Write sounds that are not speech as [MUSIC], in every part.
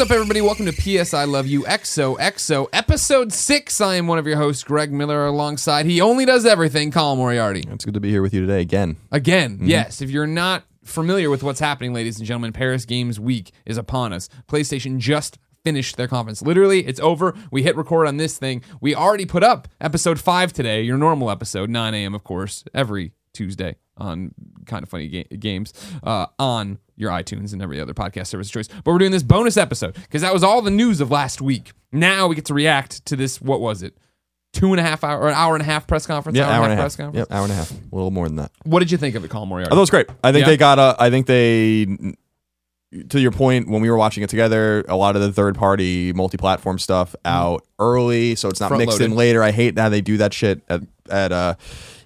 What's up, everybody? Welcome to PS I Love You XOXO episode six. I am one of your hosts, Greg Miller, alongside he only does everything, Colin Moriarty. It's good to be here with you today again. Again, mm-hmm. yes. If you're not familiar with what's happening, ladies and gentlemen, Paris Games Week is upon us. PlayStation just finished their conference. Literally, it's over. We hit record on this thing. We already put up episode five today, your normal episode, 9 a.m., of course, every Tuesday on kind of funny ga- games uh, on your iTunes and every other podcast service of choice. But we're doing this bonus episode because that was all the news of last week. Now we get to react to this. What was it? Two and a half hour or an hour and a half press conference. Yeah, hour and a half. press conference. Yep, hour and a half. A little more than that. What did you think of it, Colin Moriarty? Thought it was great. I think Yeah. they got a. I think they. To your point, when we were watching it together, a lot of the third party multi platform stuff out early, so it's not mixed in later. I hate how they do that shit at at uh,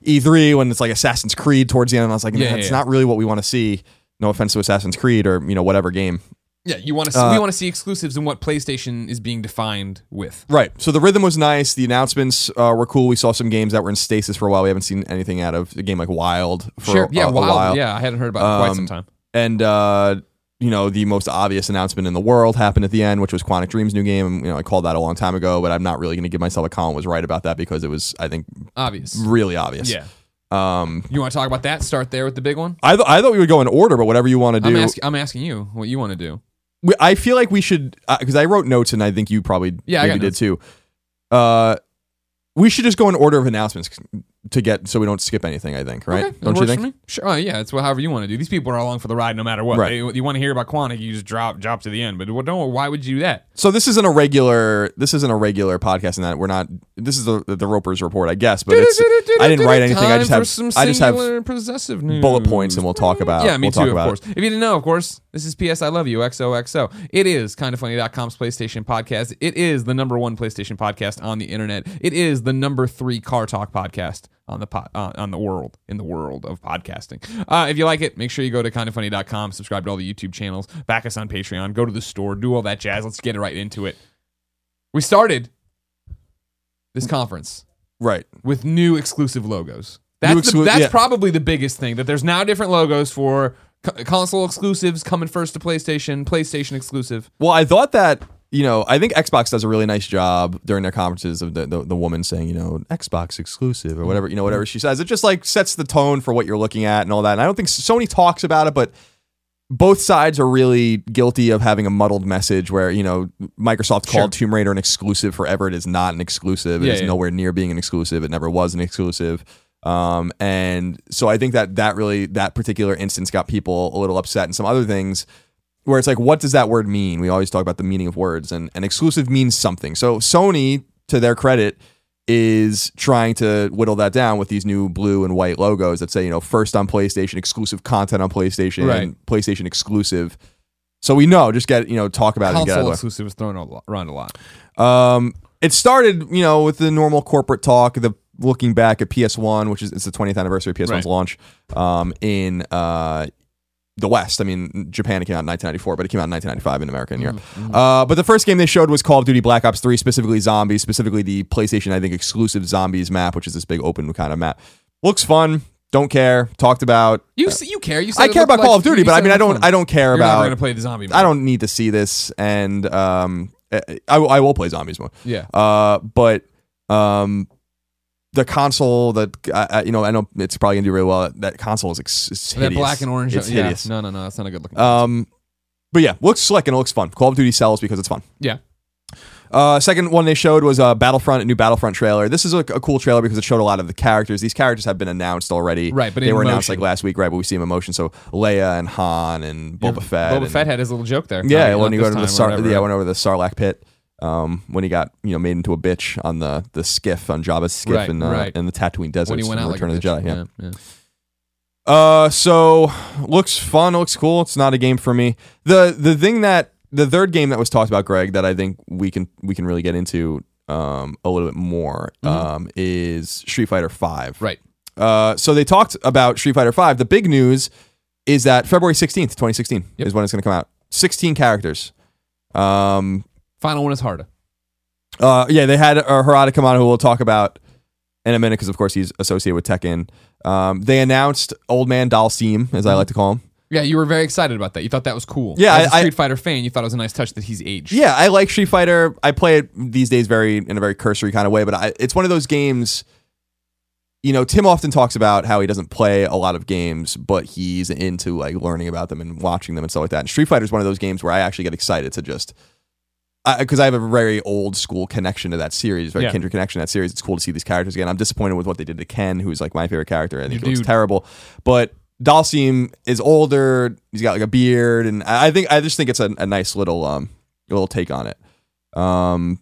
E3 when it's like Assassin's Creed towards the end. And I was like, Yeah, "Nah, yeah, it's yeah. not really what we want to see. No offense to Assassin's Creed or you know whatever game. Yeah, you want to. Uh, we want to see exclusives and what PlayStation is being defined with. Right. So the rhythm was nice. The announcements uh, were cool. We saw some games that were in stasis for a while. We haven't seen anything out of a game like Wild for Sure. Yeah. a Wild. while. Yeah, I hadn't heard about it in quite some Um, time. and uh, you know the most obvious announcement in the world happened at the end, which was Quantic Dream's new game. You know, I called that a long time ago, but I'm not really going to give myself a Colin was right about that because it was, I think, Obvious. really obvious. Yeah. Um, You want to talk about that? Start there with the big one. I th- I thought we would go in order, but whatever you want to I'm, do. ask- I'm asking you what you want to do. we- I feel like we should because I wrote notes and I think you probably Yeah, maybe did notes. too. Uh, we should just go in order of announcements to get so we don't skip anything. I think, right? Okay, Don't you think? Sure. Oh, yeah, it's wha- however you want to do. These people are along for the ride no matter what. Right. They- you want to hear about Quantic, you just drop drop to the end. But what- don't. Why would you do that? So this isn't a regular. This isn't a regular podcast. In that we're not. This is the the Roper's report, I guess. But it's. I didn't write anything. I just have. some I just have possessive news. bullet points, and we'll talk about. Yeah, me we'll too, talk of about course. If you didn't know, of course, this is PS I Love You, XOXO. It is kind of kindafunny.com's PlayStation podcast. It is the number one PlayStation podcast on the internet. It is the number three car talk podcast on the pod, uh, on the world, in the world of podcasting. Uh, if you like it, make sure you go to kindafunny.com, subscribe to all the YouTube channels, back us on Patreon, go to the store, do all that jazz. Let's get right into it. We started this conference Right. with new exclusive logos. That's, the, that's yeah. probably the biggest thing that there's now different logos for console exclusives coming first to PlayStation, PlayStation exclusive. Well, I thought that you know I think Xbox does a really nice job during their conferences of the the, the woman saying you know Xbox exclusive or whatever you know whatever she says. It just like sets the tone for what you're looking at and all that. And I don't think Sony talks about it, but both sides are really guilty of having a muddled message where you know Microsoft Sure. called Tomb Raider an exclusive forever. It is not an exclusive. It Yeah, is yeah. nowhere near being an exclusive. It never was an exclusive. Um, and so I think that that really that particular instance got people a little upset, and some other things where it's like, what does that word mean? We always talk about the meaning of words, and and exclusive means something. So Sony, to their credit, is trying to whittle that down with these new blue and white logos that say, you know, first on PlayStation, exclusive content on PlayStation, Right. and PlayStation exclusive. So we know, just get you know, talk about it and get Console out of exclusive was thrown a lot- around a lot. Um, it started, you know, with the normal corporate talk, the looking back at PS1, which is it's the 20th anniversary of PS1's Right. launch um, in uh, the West. I mean, Japan it came out in 1994, but it came out in 1995 in America and Europe. Uh, but the first game they showed was Call of Duty Black Ops 3, specifically zombies, specifically the PlayStation, I think, exclusive zombies map, which is this big open kind of map. Looks fun. Don't care. Talked about. You you care? You said I care about like- Call of Duty, but I mean, I don't. looked I don't care You're never about. gonna play the zombie. Mode. I don't need to see this, and um, I, I will play zombies mode. Yeah. Uh, but um, the console that I, I, you know, I know it's probably gonna do really well. That console is ex- it's That black and orange. It's yeah. hideous. No, no, no. That's not a good looking. Um, but yeah, looks slick and it looks fun. Call of Duty sells because it's fun. yeah. Uh, second one they showed was a Battlefront, a new Battlefront trailer. This is a, a cool trailer because it showed a lot of the characters. These characters have been announced already. Right, but they were announced like last week, right? But we see them in motion. So Leia and Han and Boba Fett. Boba and- Fett had his little joke there. Yeah, when you go to the Sar- yeah, I went over to the Sarlacc pit. Um, when he got you know made into a bitch on the the skiff on Jabba's skiff Right, in uh, right. in the Tatooine desert. when he went out like Return a of the bitch. Jedi. Yeah. yeah. Uh, so looks fun, looks cool. It's not a game for me. The the thing that the third game that was talked about, Greg, that I think we can we can really get into um a little bit more um is Street Fighter Five. Right. Uh, so they talked about Street Fighter Five. The big news is that February sixteenth, twenty sixteen, Yep. is when it's going to come out. Sixteen characters. Um, Final one is harder. uh, yeah, they had uh, Harada come on, who we'll talk about in a minute, because of course he's associated with Tekken. Um, they announced Old Man Dhalsim, as I like to call him. Yeah, you were very excited about that. You thought that was cool. Yeah, As a I- I- Street Fighter fan, you thought it was a nice touch that he's aged. Yeah, I like Street Fighter. I play it these days very in a very cursory kind of way, but I, it's one of those games. You know, Tim often talks about how he doesn't play a lot of games, but he's into like learning about them and watching them and stuff like that. And Street Fighter is one of those games where I actually get excited to just because I, have a very old school connection to that series, very Yeah. kindred connection to that series. It's cool to see these characters again. I'm disappointed with what they did to Ken, who's like my favorite character. I think he looks terrible, but Dhalsim is older. He's got like a beard, and I I think I just think it's a, a nice little um little take on it. Um,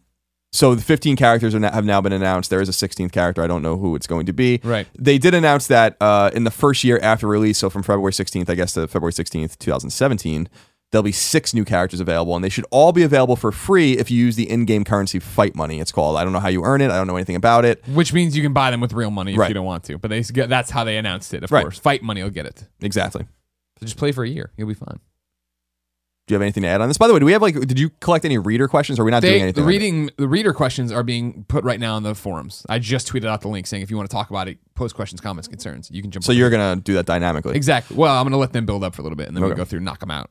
so the 15 characters now, have now been announced. There is a 16th character. I don't know who it's going to be. Right. They did announce that uh, in the first year after release, so from February 16th, I guess, to February 16th, 2017, there'll be six new characters available, and they should all be available for free if you use the in-game currency fight money. It's called. I don't know how you earn it. I don't know anything about it. Which means you can buy them with real money if Right. you don't want to. But they that's how they announced it, of Right. course. Fight money will get it. Exactly. So just play for a year. You'll be fine. Do you have anything to add on this? By the way, do we have like? Did you collect any reader questions? Or are we not doing They, anything? the reading the reader questions are being put right now in the forums. I just tweeted out the link saying if you want to talk about it, post questions, comments, concerns, you can jump. So on you're gonna do that dynamically exactly. Well, I'm gonna let them build up for a little bit and then we Okay. go through and knock them out.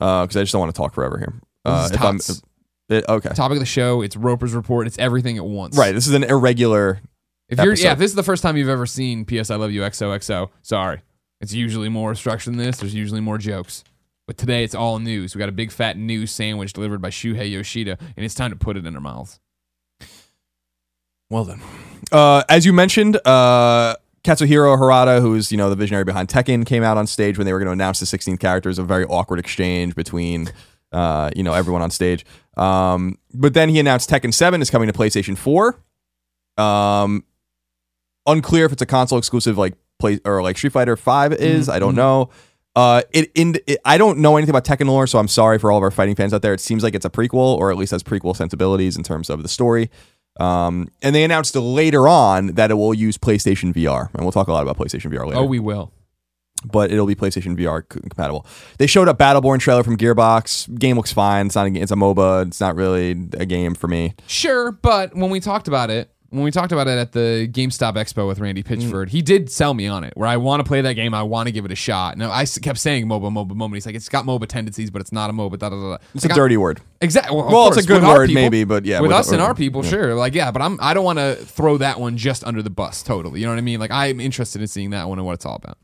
Because I just don't want to talk forever here. Uh, if I'm tots. it- okay, Topic of the show. It's Roper's report. It's everything at once. right. This is an irregular. If you're episode. yeah, if this is the first time you've ever seen PS I Love You XOXO, sorry. It's usually more structured than this. There's usually more jokes. But today it's all news. We got a big fat news sandwich delivered by Shuhei Yoshida, and it's time to put it in our mouths. Well then, uh, as you mentioned, uh, Katsuhiro Harada, who's you know the visionary behind Tekken, came out on stage when they were going to announce the 16 characters. A very awkward exchange between uh, you know everyone on stage. Um, but then he announced Tekken 7 is coming to PlayStation 4. Um, unclear if it's a console exclusive like play or like Street Fighter 5 is. I don't Mhm. know. Uh, it, in, it I don't know anything about Tekken lore, so I'm sorry for all of our fighting fans out there. It seems like it's a prequel, or at least has prequel sensibilities in terms of the story. Um, and they announced later on that it will use PlayStation VR, and we'll talk a lot about PlayStation VR later. Oh, we will. but it'll be PlayStation VR compatible. They showed a Battleborn trailer from Gearbox. Game looks fine. It's not. A, it's a MOBA. It's not really a game for me. Sure, but when we talked about it, when we talked about it at the GameStop Expo with Randy Pitchford, he did sell me on it. Where I want to play that game, I want to give it a shot. Now I s- kept saying MOBA, MOBA, MOBA. He's like, it's got MOBA tendencies, but it's not a MOBA. Da, da, da, da. It's Like, a I- dirty word. Exactly. Well, of Well, it's a course, good with our word, people- maybe, but yeah, with, with- us and our people, sure. Like, yeah, but I'm I don't want to throw that one just under the bus. Totally, you know what I mean? Like, I'm interested in seeing that one and what it's all about.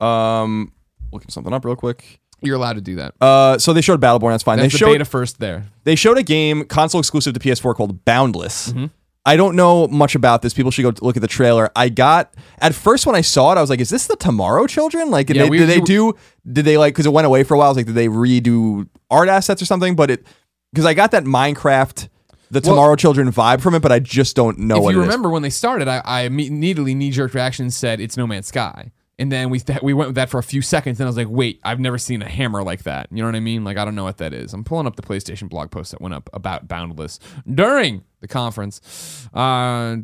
Um, looking something up real quick. You're allowed to do that. Uh, so they showed Battleborn. That's fine. That's they the showed beta first there. they showed a game console exclusive to PS4 called Boundless. I don't know much about this. People should go look at the trailer. I got at first when I saw it, I was like, "Is this the Tomorrow Children?" Like, did Yeah, they, we- did they do? Did they like? Because it went away for a while. I was like, did they redo art assets or something? But it because I got that Minecraft, the Well- Tomorrow Children vibe from it, but I just don't know if what you it is. remember when they started, I, I immediately knee jerk reaction said it's No Man's Sky. And then we th- we went with that for a few seconds, and I was like, "Wait, I've never seen a hammer like that." You know what I mean? Like, I don't know what that is. I'm pulling up the PlayStation blog post that went up about Boundless during the conference. Uh,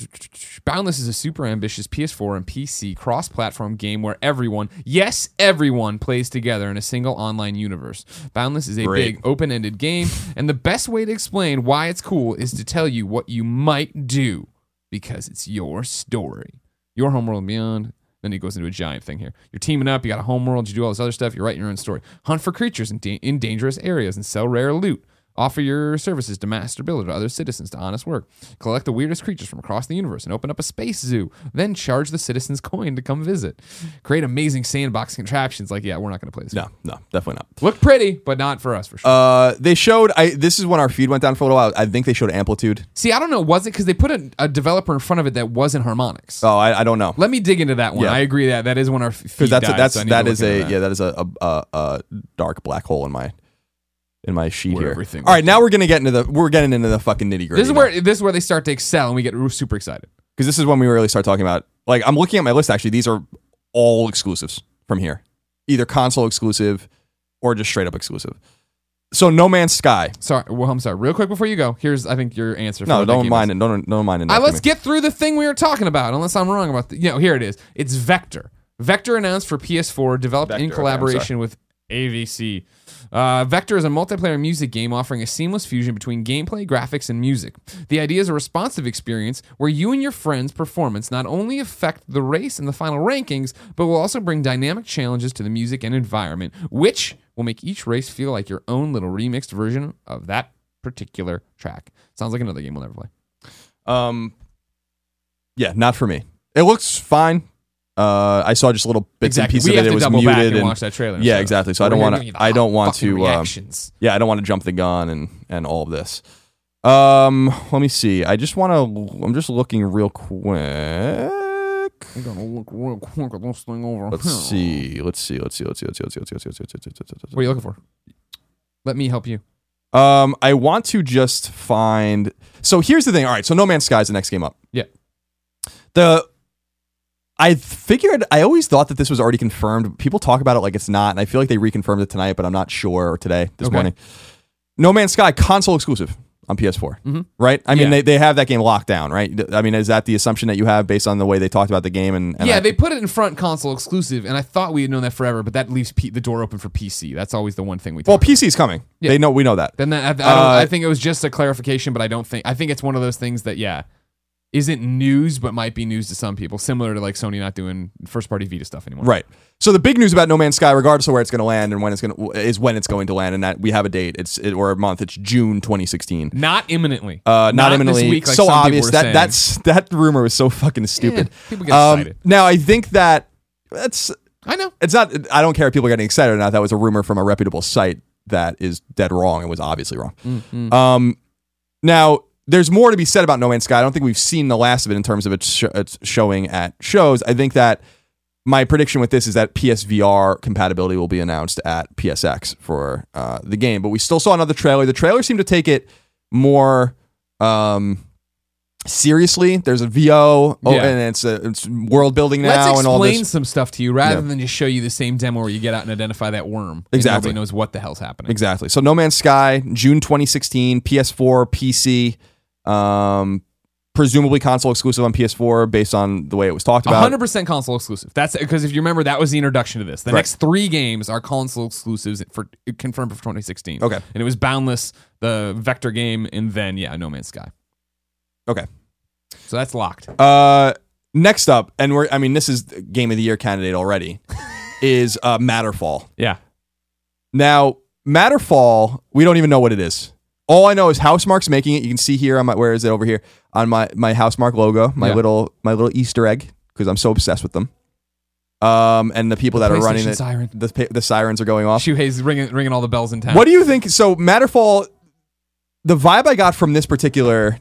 Boundless is a super ambitious PS4 and PC cross-platform game where everyone, yes, everyone, plays together in a single online universe. Boundless is a Great. big open-ended game, and the best way to explain why it's cool is to tell you what you might do because it's your story. Your homeworld and beyond. Then he goes into a giant thing here. You're teaming up. You got a homeworld. You do all this other stuff. You're writing your own story. Hunt for creatures in, da- in dangerous areas and sell rare loot. Offer your services to master builder to other citizens to honest work. Collect the weirdest creatures from across the universe and open up a space zoo. Then charge the citizens coin to come visit. Create amazing sandbox contraptions. Like, yeah, we're not going to play this. no, no, definitely not. Look pretty, but not for us for sure. Uh, they showed. I this is when our feed went down for a little while. I think they showed Amplitude. See, I don't know. Was it because they put a, a developer in front of it that wasn't Harmonix? Oh, I, I don't know. Let me dig into that one. Yeah. I agree that that is when our feed because that's a, that's so that is a that. yeah that is a, a, a dark black hole in my in my sheet Where here. everything All right, now we're gonna get into the we're getting into the fucking nitty gritty. This is where this is where they start to excel, and we get super excited. because this is when we really start talking about like I'm looking at my list. Actually, these are all exclusives from here, either console exclusive or just straight up exclusive. So No Man's Sky. Sorry, well, I'm sorry. Real quick before you go, here's I think your answer. For No, what that don't game mind it. Don't don't mind it. Uh, let's get through the thing we were talking about, unless I'm wrong about the. You know, here it is. It's Vector. Vector announced for PS4, developed Vector, in okay, I'm collaboration with AVC. Uh, Vector is a multiplayer music game offering a seamless fusion between gameplay, graphics, and music. The idea is a responsive experience where you and your friends' performance not only affect the race and the final rankings, but will also bring dynamic challenges to the music and environment, which will make each race feel like your own little remixed version of that particular track. Sounds like another game we'll never play. Um, yeah, not for me. It looks fine. Uh, I saw just little bits Exactly. and pieces we of it. It was muted. and, and- watch that trailer. yeah, exactly. So I We're don't want to. I don't want fucking to. Um, reactions. yeah, I don't want to jump the gun and and all of this. Um, let me see. I just want to. I'm just looking real quick. I'm gonna look real quick at this thing over. Let's see. Let's see. Let's see. Let's see. Let's see. Let's see. Let's see. Let's see. Let's see. Let's see. Let's see. What are you looking for? Let me help you. Um, I want to just find. So here's the thing. All right. So No Man's Sky is the next game up. Yeah. The I figured I always thought that this was already confirmed. People talk about it like it's not, and I feel like they reconfirmed it tonight, but I'm not sure or today, this Okay. morning. No Man's Sky console exclusive on PS4, Mhm. right? I mean, Yeah. they, they have that game locked down, right? I mean, is that the assumption that you have based on the way they talked about the game? And, and yeah, I- they put it in front console exclusive, and I thought we had known that forever, but that leaves P- the door open for PC. That's always the one thing we. well, PC is coming. Yeah. They know we know that. Then that, I, I, don't, Uh, I think it was just a clarification, but I don't think I think it's one of those things that yeah, isn't news but might be news to some people, similar to like Sony not doing first party Vita stuff anymore. Right. So the big news about No Man's Sky, regardless of where it's going to land and when it's going to, is when it's going to land, and that we have a date. It's it, or a month. It's June 2016. Not imminently. Uh, not, imminently. This week, like so obvious that saying. that's that rumor was so fucking stupid. Yeah, people get Um, excited. now I think that that's I know. it's not. I don't care if people are getting excited or not. That was a rumor from a reputable site that is dead wrong. It was obviously wrong. Mm-hmm. Um, now there's more to be said about No Man's Sky. I don't think we've seen the last of it in terms of its, sh- its showing at shows. I think that my prediction with this is that PSVR compatibility will be announced at PSX for uh, the game. But we still saw another trailer. The trailer seemed to take it more um, seriously. There's a VO, oh, Yeah. and it's a, it's world building now Let's and all explain some stuff to you rather Yeah. than just show you the same demo where you get out and identify that worm. Exactly. nobody knows what the hell's happening. Exactly. So No Man's Sky, June 2016, PS4, PC, um, presumably console exclusive on PS4 based on the way it was talked about. 100% console exclusive. That's because if you remember, that was the introduction to this. The Right. next three games are console exclusives for confirmed for 2016. Okay. and it was Boundless, the Vector game, and then yeah, No Man's Sky. Okay. So that's locked. Uh, next up, and we're I mean this is game of the year candidate already, [LAUGHS] is uh, Matterfall. Yeah, Now Matterfall, we don't even know what it is. All I know is Housemarque's making it. You can see here on my where is it over here on my my Housemarque logo, my Yeah. little my little Easter egg because I'm so obsessed with them. Um, and the people that are running it, siren. the the sirens are going off. Shuhei's ringing ringing all the bells in town. What do you think? So Matterfall, the vibe I got from this particular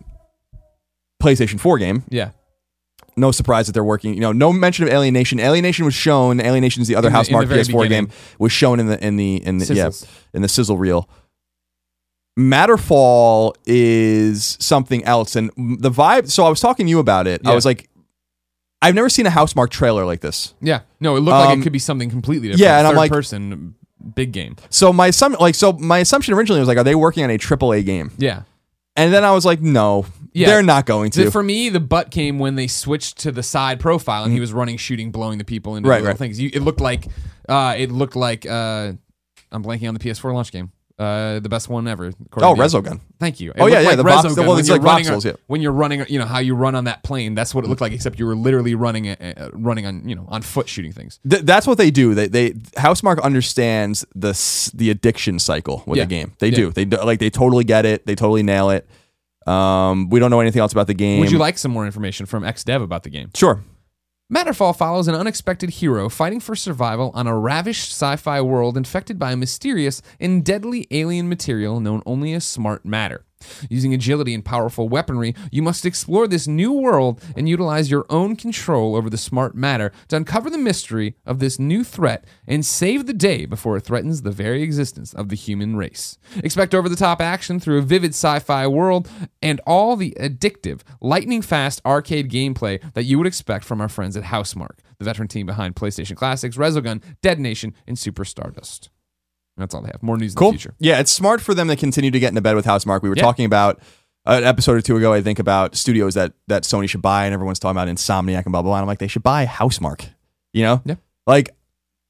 PlayStation 4 game, Yeah, no surprise that they're working. You know, no mention of Alienation. Alienation was shown. Alienation is the other In the- Housemarque the very PS4 beginning. game was shown in the in the in the yeah in the sizzle reel. Matterfall is something else, and the vibe. So I was talking to you about it. I was like, I've never seen a Housemarque trailer like this. Yeah, no, it looked like Um, it could be something completely different. yeah, and I'm like- person big game. So my assum- like so my assumption originally was like, are they working on a AAA game? Yeah. And then I was like, no, Yeah. they're not going to. For me, the butt came when they switched to the side profile and he was running, shooting, blowing the people into. Right, little right. things. You, it looked like, uh, it looked like, uh, I'm blanking on the PS4 launch game. Uh, the best one ever. oh. Resogun. Thank you. It Oh, yeah, yeah, like the box- Resogun well, when it's you're like running voxels, yeah. When you're running, you know how you run on that plane. That's what it looked like, except you were literally running, uh, running on, you know, on foot shooting things. Th- that's what they do. They they Housemarque understands the the addiction cycle with Yeah. the game. They Yeah. do. They do, like they totally get it. They totally nail it. Um, we don't know anything else about the game. Would you like some more information from X Dev about the game? Sure. Matterfall follows an unexpected hero fighting for survival on a ravished sci fi world infected by a mysterious and deadly alien material known only as smart matter. Using agility and powerful weaponry, you must explore this new world and utilize your own control over the smart matter to uncover the mystery of this new threat and save the day before it threatens the very existence of the human race. Expect over the top action through a vivid sci fi world and all the addictive, lightning fast arcade gameplay that you would expect from our friends at Housemarque, the veteran team behind PlayStation Classics, Resogun, Dead Nation, and Super Stardust. That's all they have. More news in the future. Yeah, it's smart for them to continue to get into bed with Housemarque. We were Yeah. talking about uh, an episode or two ago, I think, about studios that that Sony should buy, and everyone's talking about Insomniac and blah blah blah. And I'm like, they should buy Housemarque. You know, Yeah. like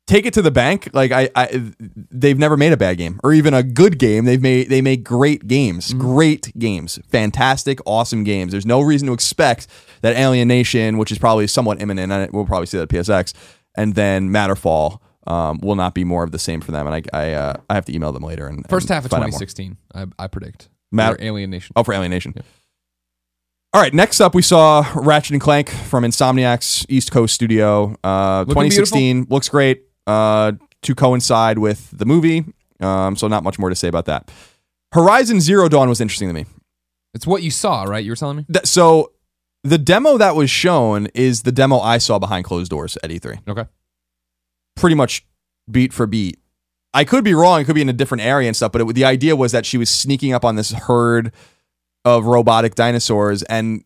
take it to the bank. Like I, I, they've never made a bad game or even a good game. They've made they make great games, Mm-hmm. great games, fantastic, awesome games. There's no reason to expect that Alienation, which is probably somewhat imminent, and we'll probably see that at PSX, and then Matterfall. Um, will not be more of the same for them, and I I, uh, I have to email them later. And First and half of find out more. 2016, I, I predict. Matt- For Alienation. Oh, for Alien Nation. All right, next up we saw Ratchet and Clank from Insomniac's East Coast studio. Uh, 2016 looks great uh, to coincide with the movie, um, so not much more to say about that. Horizon Zero Dawn was interesting to me. It's what you saw, right? You were telling me. Th- so the demo that was shown is the demo I saw behind closed doors at E3. Okay. Pretty much beat for beat. I could be wrong. It could be in a different area and stuff, but it, the idea was that she was sneaking up on this herd of robotic dinosaurs and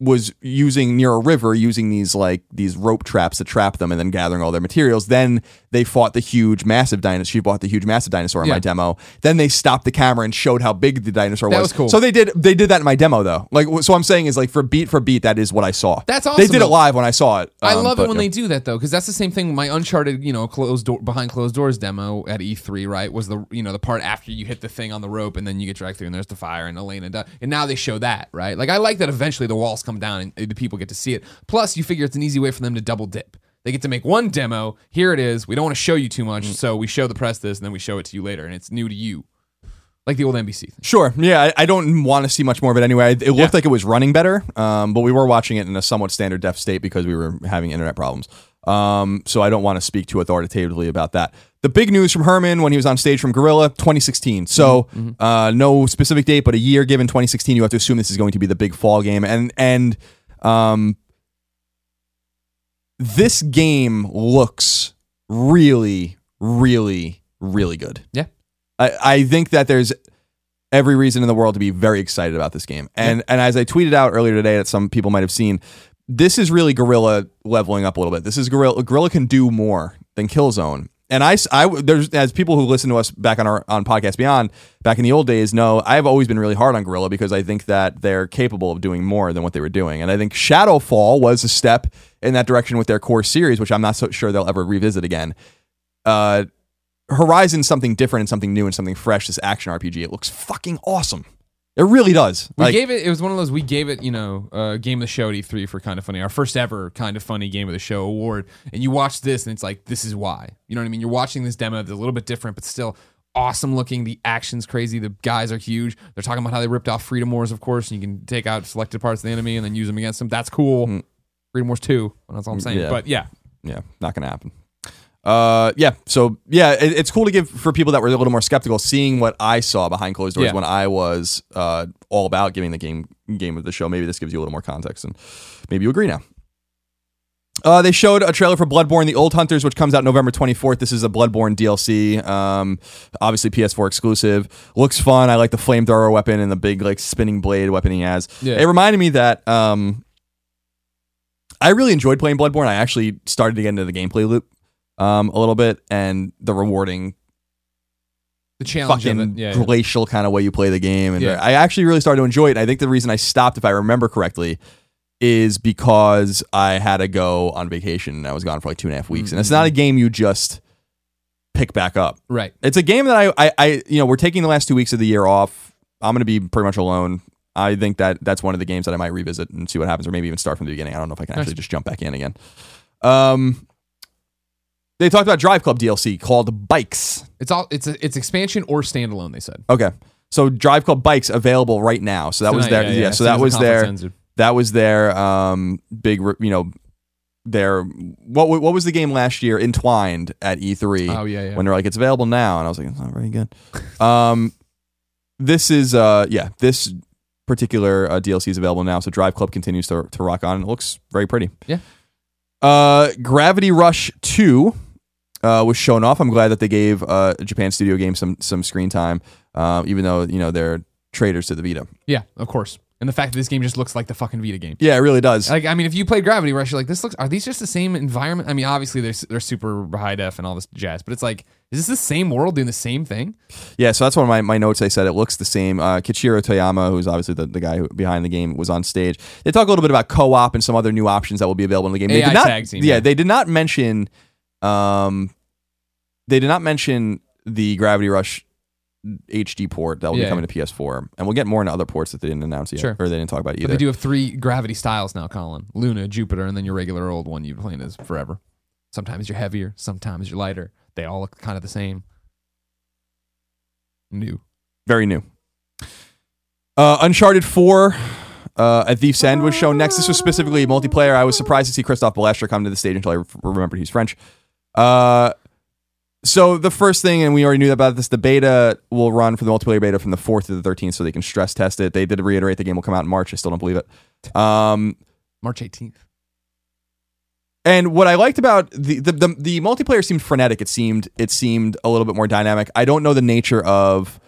was using near a river using these like these rope traps to trap them and then gathering all their materials then they fought the huge massive dinosaur she fought the huge massive dinosaur in Yeah. my demo then they stopped the camera and showed how big the dinosaur That was was cool. so they did they did that in my demo though like so i'm saying is like for beat for beat that is what i saw That's awesome. they did it live when i saw it I um, love but, it when yeah. they do that though, because that's the same thing. My Uncharted, you know, closed door behind closed doors demo at E3, right? Was the you know the part after you hit the thing on the rope and then you get dragged through and there's the fire and Elena and now they show that, right? Like I like that eventually the walls come down and the people get to see it. Plus, you figure it's an easy way for them to double dip. They get to make one demo. Here it is. We don't want to show you too much, so we show the press this and then we show it to you later, and it's new to you, like the old NBC thing. Sure. Yeah, I, I don't want to see much more of it anyway. It looked like it was running better, um, but we were watching it in a somewhat standard def state because we were having internet problems. Um, so I don't want to speak too authoritatively about that. The big news from Hermen when he was on stage from Guerrilla, 2016. So uh, no specific date, but a year given 2016. You have to assume this is going to be the big fall game, and and um, this game looks really, really, really good. Yeah. I, I think that there's every reason in the world to be very excited about this game. And and as I tweeted out earlier today that some people might have seen, this is really Guerrilla leveling up a little bit. This is Guerrilla Guerrilla can do more than Killzone. And I, I there's as people who listen to us back on our on podcast beyond back in the old days know I've always been really hard on Guerrilla because I think that they're capable of doing more than what they were doing and I think Shadowfall was a step in that direction with their core series which I'm not so sure they'll ever revisit again. Uh, Horizon's something different and something new and something fresh. This action RPG, it looks fucking awesome. It really does. We Like, gave it. It was one of those. We gave it, you know, uh, game of the show at E3 for kind of funny, our first ever kind of funny game of the show award. And you watch this, and it's like, this is why. You know what I mean? You're watching this demo that's a little bit different, but still awesome looking. The action's crazy. The guys are huge. They're talking about how they ripped off Freedom Wars, of course. And you can take out selected parts of the enemy and then use them against them. That's cool. Freedom Wars two. That's all I'm saying. Mm. Yeah. But yeah, yeah, not gonna happen. Uh, yeah. So yeah, it, it's cool to give for people that were a little more skeptical, seeing what I saw behind closed doors Yeah. when I was uh all about giving the game game of the show. Maybe this gives you a little more context, and maybe you agree now. Uh, they showed a trailer for Bloodborne: The Old Hunters, which comes out November 24th. This is a Bloodborne DLC, um, obviously PS4 exclusive. Looks fun. I like the flamethrower weapon and the big like spinning blade weapon he has. Yeah. It reminded me that um, I really enjoyed playing Bloodborne. I actually started to get into the gameplay loop um, a little bit, and the rewarding the challenge fucking. Yeah, yeah. glacial kind of way you play the game. And Yeah. I actually really started to enjoy it. And I think the reason I stopped, if I remember correctly, is because I had to go on vacation and I was gone for like two and a half weeks. And it's not a game you just pick back up. right. It's a game that I, I, I, you know, we're taking the last two weeks of the year off. I'm going to be pretty much alone. I think that that's one of the games that I might revisit and see what happens, or maybe even start from the beginning. I don't know if I can actually just jump back in again. Um, they talked about Drive Club DLC called Bikes. It's all. It's a, it's expansion or standalone. They said. Okay. So Drive Club Bikes available right now. So that was Tonight, their yeah, As so that was their ends, that was their um big you know their what what was the game last year entwined at E3 Oh, yeah, yeah. when they're like it's available now and I was like it's not very good. um this is uh yeah, this particular uh, DLC is available now so Drive Club continues to to rock on and it looks very pretty. Yeah. Uh Gravity Rush 2 uh, was shown off. I'm glad that they gave uh, Japan Studio Games some some screen time, um, even though you know they're traitors to the Vita. Yeah, of course. And the fact that this game just looks like the fucking Vita game. Yeah, it really does. Like, I mean, if you played Gravity Rush, you're like, this looks. Are these just the same environment? I mean, obviously they're they're super high def and all this jazz, but it's like, is this the same world doing the same thing? Yeah, so that's one of my, my notes. I said it looks the same. Uh, Keiichiro Toyama, who's obviously the, the guy who, behind the game, was on stage. They talk a little bit about co op and some other new options that will be available in the game. They AI did not, tag team, yeah, yeah. they did not mention Um, they did not mention the Gravity Rush HD port that will Yeah. be coming to PS4, and we'll get more into other ports that they didn't announce yet, Sure. or they didn't talk about But either. they do have three gravity styles now, Colin. Luna, Jupiter, and then your regular old one you've playing as forever. Sometimes you're heavier, sometimes you're lighter. They all look kind of the same. New. Very new. Uh, Uncharted 4 uh, at Thief's End was shown next. This was specifically multiplayer. I was surprised to see Christophe Balestra come to the stage until I re- remembered he's French. Uh, so the first thing, and we already knew about this, the beta will run for the multiplayer beta from the 4th to the 13th so they can stress test it. They did reiterate the game will come out in March. I still don't believe it. Um, March 18th. and what I liked about the, the the the multiplayer seemed frenetic. It seemed it seemed a little bit more dynamic. I don't know the nature of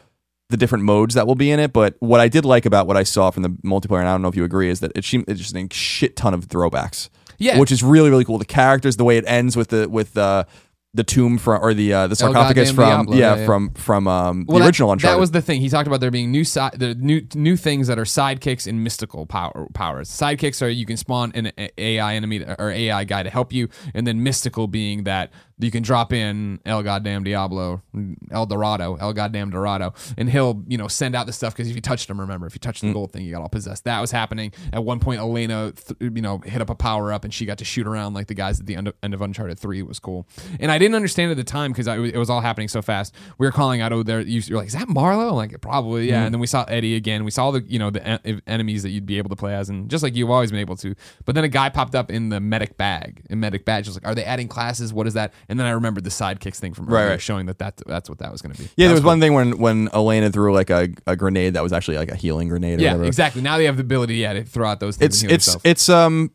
the different modes that will be in it, but what I did like about what I saw from the multiplayer, and I don't know if you agree, is that it seemed it's just a shit ton of throwbacks. Yeah. which is really really cool. The characters, the way it ends with the with the the tomb from or the uh, the sarcophagus from Diablo, yeah, yeah, yeah. from from um, Well, the that- original Uncharted. That was the thing. He talked about there being new si- the new new things that are sidekicks and mystical power powers. Sidekicks are you can spawn an AI enemy or AI guy to help you, and then mystical being that you can drop in El Goddamn Diablo, El Dorado, El Goddamn Dorado, and he'll you know send out the stuff because if you touched him, remember if you touched the Mm. gold thing, you got all possessed. That was happening at one point. Elena, th- you know, hit up a power up and she got to shoot around like the guys at the end of, end of Uncharted Three. It was cool, and I didn't understand at the time because it was all happening so fast. We were calling out, oh, there. you- You're like, is that Marlowe? I'm like, probably, yeah. And then we saw Eddie again. We saw the you know the en- enemies that you'd be able to play as, and just like you've always been able to. But then a guy popped up in the medic bag, in medic badge. I was like, are they adding classes? What is that? And then I remembered the sidekicks thing from Right, earlier, right. showing that, that that's what that was going to be. yeah, That there was one thing when when Elena threw like a, a grenade that was actually like a healing grenade. Or Yeah, whatever. exactly. Now they have the ability, yeah, to throw out those things. it's and heal it's yourself. it's um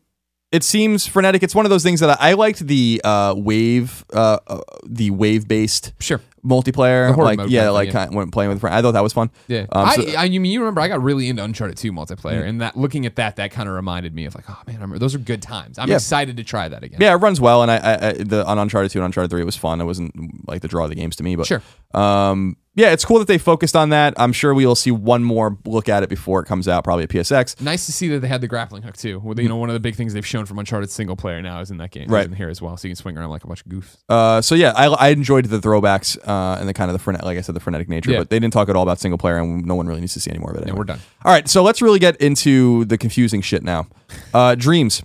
it seems frenetic it's one of those things that i, I liked the uh wave uh, uh the wave based sure. Multiplayer like yeah like yeah. kind of when playing with friends i thought that was fun Yeah, Um, so- I, I, you mean you remember I got really into Uncharted 2 multiplayer, and that looking at that, that kind of reminded me of like, oh man, I remember, those are good times. I'm Yeah. excited to try that again. yeah it runs well and i, I, I the on uncharted 2 and uncharted 3 it was fun it wasn't like the draw of the games to me but Sure. um yeah it's cool that they focused on that i'm sure we will see one more look at it before it comes out probably at psx Nice to see that they had the grappling hook too. Well, you know, one of the big things they've shown from Uncharted single player now is in that game, Right. in here as well, so you can swing around like a bunch of goofs. Uh, so yeah, I, I enjoyed the throwbacks uh, and the kind of the frenetic, like I said, the frenetic nature. Yeah. But they didn't talk at all about single player, and no one really needs to see any more of it. Yeah, we're done. All right, so let's really get into the confusing shit now. Uh, [LAUGHS] Dreams.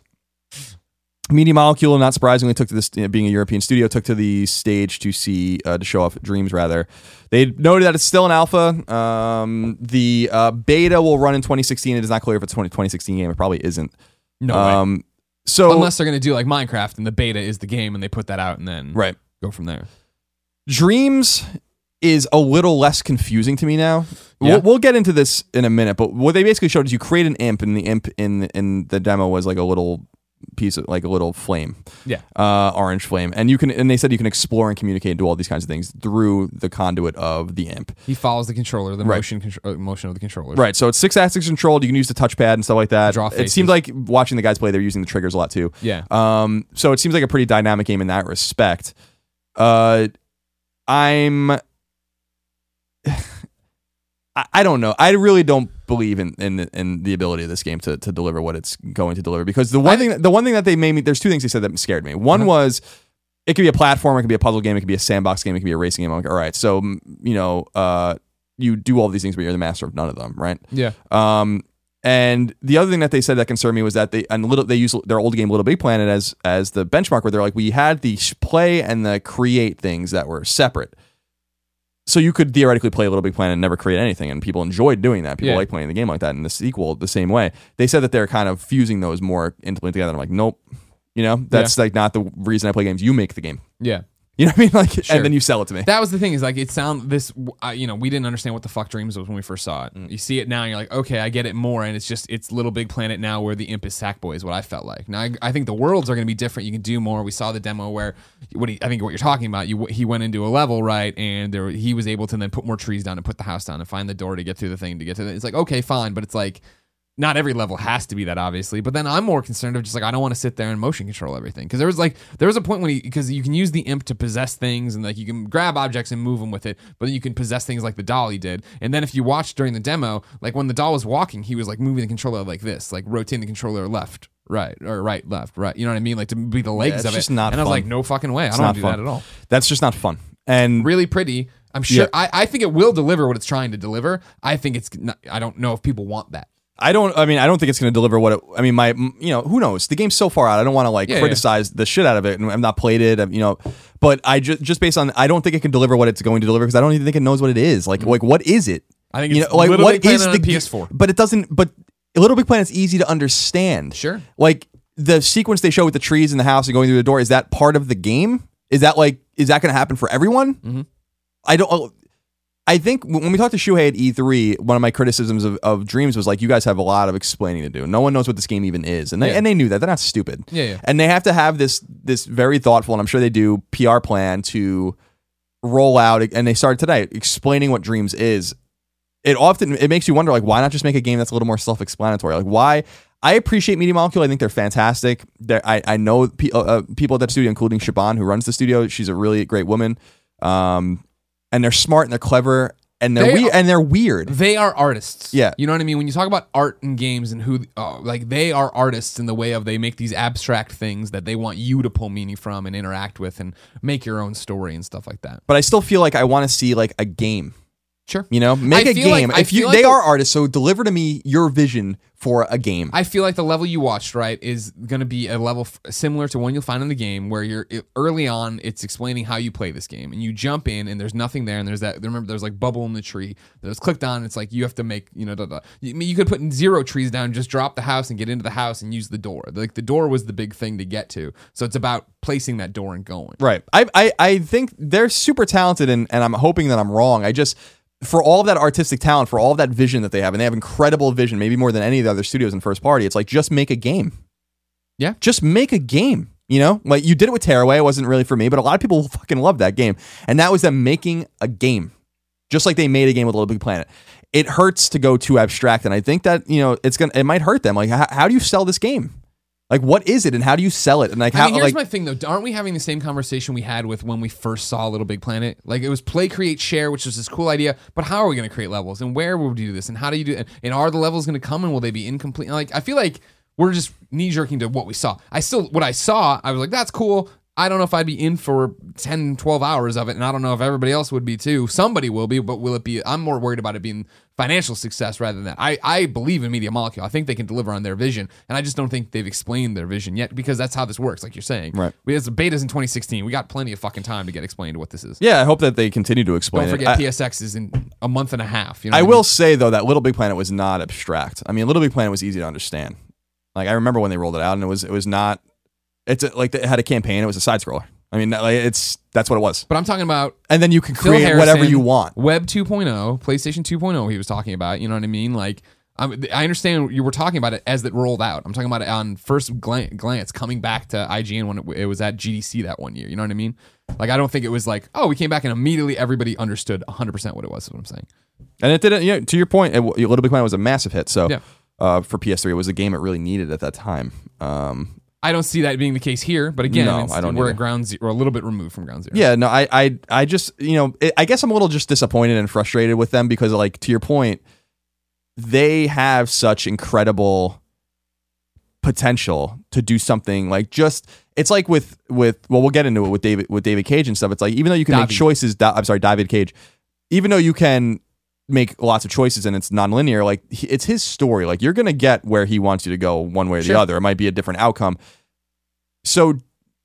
Media Molecule, not surprisingly, took to this being a European studio, took to the stage to see uh, to show off Dreams. Rather, they noted that it's still an alpha. Um, the uh, beta will run in 2016. It is not clear if it's a 20, 2016 game. It probably isn't. No way. Um, so Unless they're going to do like Minecraft and the beta is the game and they put that out and then right, go from there. Dreams is a little less confusing to me now. Yeah. We'll, we'll get into this in a minute, but what they basically showed is you create an imp, and the imp in in the demo was like a little piece of like a little flame, Yeah. uh, orange flame, and you can and they said you can explore and communicate and do all these kinds of things through the conduit of the imp. He follows the controller, the Right. motion uh, motion of the controller. Right, so it's six axis controlled. You can use the touchpad and stuff like that. Draw it seemed like watching the guys play, they're using the triggers a lot too. Yeah. Um, so it seems like a pretty dynamic game in that respect. Uh, I'm. I, I don't know. I really don't believe in in the, in the ability of this game to, to deliver what it's going to deliver because the one I- thing that, the one thing that they made me there's two things they said that scared me. One Uh-huh. was it could be a platform, it could be a puzzle game, it could be a sandbox game, it could be a racing game. I'm like, all right, so you know, uh, you do all these things, but you're the master of none of them, right? Yeah. Um, and the other thing that they said that concerned me was that they and little they use their old game Little Big Planet as as the benchmark where they're like we had the play and the create things that were separate. So you could theoretically play a Little Big Planet and never create anything, and people enjoyed doing that. People Yeah. like playing the game like that, and the sequel the same way. They said that they're kind of fusing those more intimately together. I'm like, nope, you know, that's like not the reason I play games. You make the game, Yeah. You know what I mean? [LAUGHS] Like, Sure. and then you sell it to me. That was the thing is like it sound this uh, you know we didn't understand what the fuck dreams was when we first saw it. Mm. You see it now and you're like okay I get it more and it's just it's Little Big Planet now where the imp is Sackboy is what I felt like. Now I, I think the worlds are going to be different. You can do more. We saw the demo where what he, I think what you're talking about. You he went into a level right and there he was able to then put more trees down and put the house down and find the door to get through the thing to get to the, it's like okay fine but it's like not every level has to be that obviously but then i'm more concerned of just like i don't want to sit there and motion control everything because there was like there was a point when because you can use the imp to possess things and like you can grab objects and move them with it but then you can possess things like the doll he did and then if you watched during the demo like when the doll was walking he was like moving the controller like this like rotating the controller left right, or right, left, right. You know what I mean? Like to be the legs it's of it. just not and I was like, no fucking way. I don't not want to do fun. that at all. That's just not fun. And Really pretty. I'm sure. Yeah. I, I think it will deliver what it's trying to deliver. I think it's. Not, I don't know if people want that. I don't. I mean, I don't think it's going to deliver what. It, I mean, my. You know, who knows? The game's so far out. I don't want to like Yeah, criticize the shit out of it, and I've not played it. I've, you know, but I just just based on. I don't think it can deliver what it's going to deliver because I don't even think it knows what it is. Like, like what is it? Mm-hmm. I think you it's know, like what Planet is the a ga- PS4. But it doesn't. But Little Big Planet's easy to understand. Sure. Like the sequence they show with the trees in the house and going through the door. Is that part of the game? Is that like? Is that going to happen for everyone? Mhm. I don't. I think when we talked to Shuhei at E3, one of my criticisms of, of Dreams was like, you guys have a lot of explaining to do. No one knows what this game even is, and they Yeah. and they knew that. They're not stupid. Yeah, yeah. And they have to have this this very thoughtful, and I'm sure they do PR plan to roll out. And they started today explaining what Dreams is. It often it makes you wonder like why not just make a game that's a little more self explanatory? Like why? I appreciate Media Molecule. I think they're fantastic. They're, I I know pe- uh, uh, people at that studio, including Siobhan, who runs the studio. She's a really great woman. Um, and they're smart and they're clever and they're They weird are- and they're weird. They are artists. Yeah. You know what I mean? When you talk about art and games and who, uh, like, they are artists in the way of they make these abstract things that they want you to pull meaning from and interact with and make your own story and stuff like that. But I still feel like I want to see like a game. Sure. You know, make I a feel like- game. If you, like they the- are artists, so deliver to me your vision for a game. I feel like the level you watched, right, is going to be a level f- similar to one you'll find in the game where you're early on, it's explaining how you play this game. And you jump in and there's nothing there. And there's that, remember, there's like bubble in the tree that was clicked on. It's like you have to make, you know, da, da. You, I mean, you could put zero trees down, just drop the house and get into the house and use the door. Like the door was the big thing to get to. So it's about placing that door and going. Right. I, I I think they're super talented, and, and I'm hoping that I'm wrong. I just for all of that artistic talent, for all of that vision that they have, and they have incredible vision, maybe more than any of the other studios in first party. It's like just make a game. Yeah. Just make a game. You know, like you did it with Tearaway. It wasn't really for me, but a lot of people [LAUGHS] fucking love that game, and that was them making a game, just like they made a game with Little Big Planet. It hurts to go too abstract, and I think that you know it's gonna it might hurt them. Like, how, how do you sell this game? Like, what is it, and how do you sell it? And like, I mean, here's like my thing though. Aren't we having the same conversation we had with when we first saw Little Big Planet? Like it was play, create, share, which was this cool idea. But how are we going to create levels, and where would we do this, and how do you do it? And are the levels going to come, and will they be incomplete? Like I feel like we're just knee jerking to what we saw. I still, what I saw, I was like, that's cool. I don't know if I'd be in for 10, 12 hours of it, and I don't know if everybody else would be too. Somebody will be, but will it be? I'm more worried about it being financial success rather than that. I, I believe in Media Molecule. I think they can deliver on their vision, and I just don't think they've explained their vision yet because that's how this works, like you're saying. Right. We had betas in 2016. We got plenty of fucking time to get explained what this is. yeah, I hope that they continue to explain Don't it. forget I- PSX is in a month and a half. You know I will mean? say though that Little Big Planet was not abstract. I mean, Little Big Planet was easy to understand. Like I remember when they rolled it out, and it was it was not. It's a, like it had a campaign. It was a side scroller. I mean, like it's that's what it was. But I'm talking about And then you can Phil create whatever you want. Web 2.0, PlayStation 2.0. He was talking about. You know what I mean? Like, I'm, I understand you were talking about it as it rolled out. I'm talking about it on first glan- glance, coming back to IGN when it, it was at GDC that one year. You know what I mean? Like, I don't think it was like, oh, we came back and immediately everybody understood 100 percent what it was. Is what I'm saying. And it didn't. You know, to your point, it, Little Big Planet was a massive hit. So Yeah. uh, for PS3, it was a game it really needed at that time. Um, I don't see that being the case here, but again, No, I don't we're either. at ground zero, or a little bit removed from ground zero. Yeah, no, I, I, I just, you know, it, I guess I'm a little just disappointed and frustrated with them because, like, to your point, they have such incredible potential to do something like just. It's like with with well, we'll get into it with David with David Cage and stuff. It's like even though you can make choices, I'm sorry, David Cage. Even though you can make lots of choices and it's nonlinear, like he- it's his story. Like you're gonna get where he wants you to go one way or Sure. the other. It might be a different outcome. So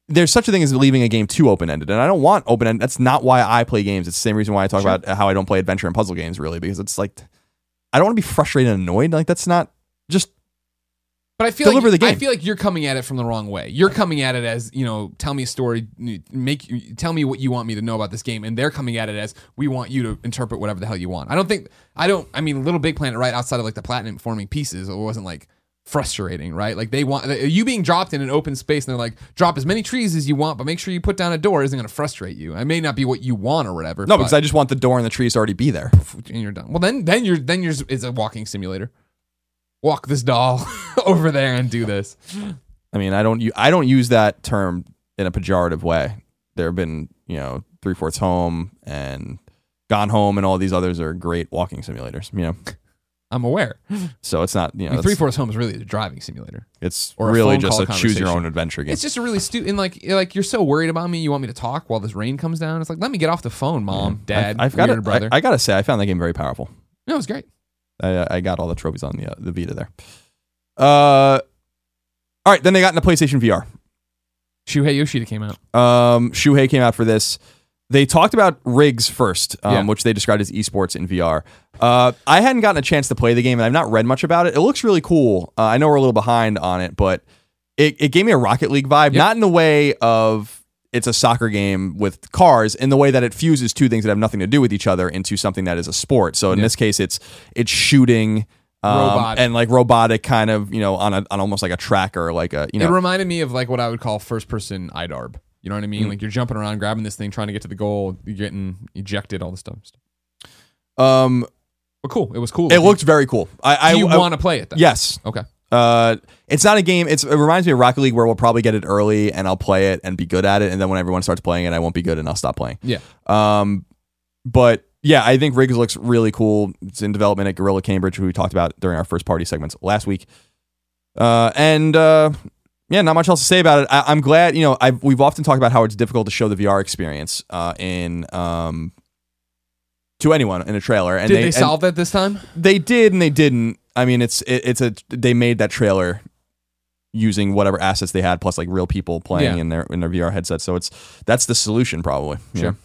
there's such a thing as leaving a game too open ended, and I don't want open ended. That's not why I play games. It's the same reason why I talk Sure. about how I don't play adventure and puzzle games, really, because it's like I don't want to be frustrated and annoyed. Like that's not just But I feel Deliver like the I feel like you're coming at it from the wrong way. You're coming at it as you know, tell me a story, make tell me what you want me to know about this game, and they're coming at it as we want you to interpret whatever the hell you want. I don't think I don't. I mean, Little Big Planet, right outside of like the platforming pieces, it wasn't like frustrating, right? Like they want you being dropped in an open space, and they're like, drop as many trees as you want, but make sure you put down a door. Isn't going to frustrate you. It may not be what you want or whatever. no, because I just want the door and the trees to already be there. and you're done. Well, then then you're then you're it's a walking simulator. Walk this doll [LAUGHS] over there and do this. I mean, I don't u- I don't use that term in a pejorative way. There have been you know three fourths home and gone home and all these others are great walking simulators. You know, I'm aware. So it's not you know Three Fourths Home is really a driving simulator. it's or a really phone just call a choose your conversation. own adventure game. It's just a really stupid. And like, like you're so worried about me, you want me to talk while this rain comes down. It's like, let me get off the phone, mom, dad, I've got weird to, brother. I, I gotta say, I found that game very powerful. no, it was great. I, I got all the trophies on the uh, the Vita there. Uh, all right, then they got into PlayStation VR. Shuhei Yoshida came out. Um, Shuhei came out for this. They talked about rigs first, um, Yeah. which they described as esports in VR. Uh, I hadn't gotten a chance to play the game, and I've not read much about it. It looks really cool. Uh, I know we're a little behind on it, but it, it gave me a Rocket League vibe, not in the way of it's a soccer game with cars, in the way that it fuses two things that have nothing to do with each other into something that is a sport. So in Yeah. this case, it's it's shooting. Um, and like robotic kind of you know on a on almost like a tracker like a you know It reminded me of like what I would call first person IDARB. You know what I mean? Like you're jumping around, grabbing this thing, trying to get to the goal. You're getting ejected, all this stuff. um But cool. It was cool. it looked very cool I Do you I, I want to play it? Then? yes Okay. Uh, it's not a game. It's, it reminds me of Rocket League, where we'll probably get it early and I'll play it and be good at it, and then when everyone starts playing it, I won't be good and I'll stop playing. Yeah. Um, but yeah, I think RIGS looks really cool. It's in development at Guerrilla Cambridge, who we talked about during our first party segments last week. Uh, and uh, yeah, not much else to say about it. I, I'm glad. You know, I've, we've often talked about how it's difficult to show the VR experience uh, in um, to anyone in a trailer. And Did they, and- solve that this time? they did and they didn't. I mean, it's it, it's a they made that trailer using whatever assets they had plus like real people playing Yeah. in their in their VR headsets. So it's that's the solution probably. Sure. know.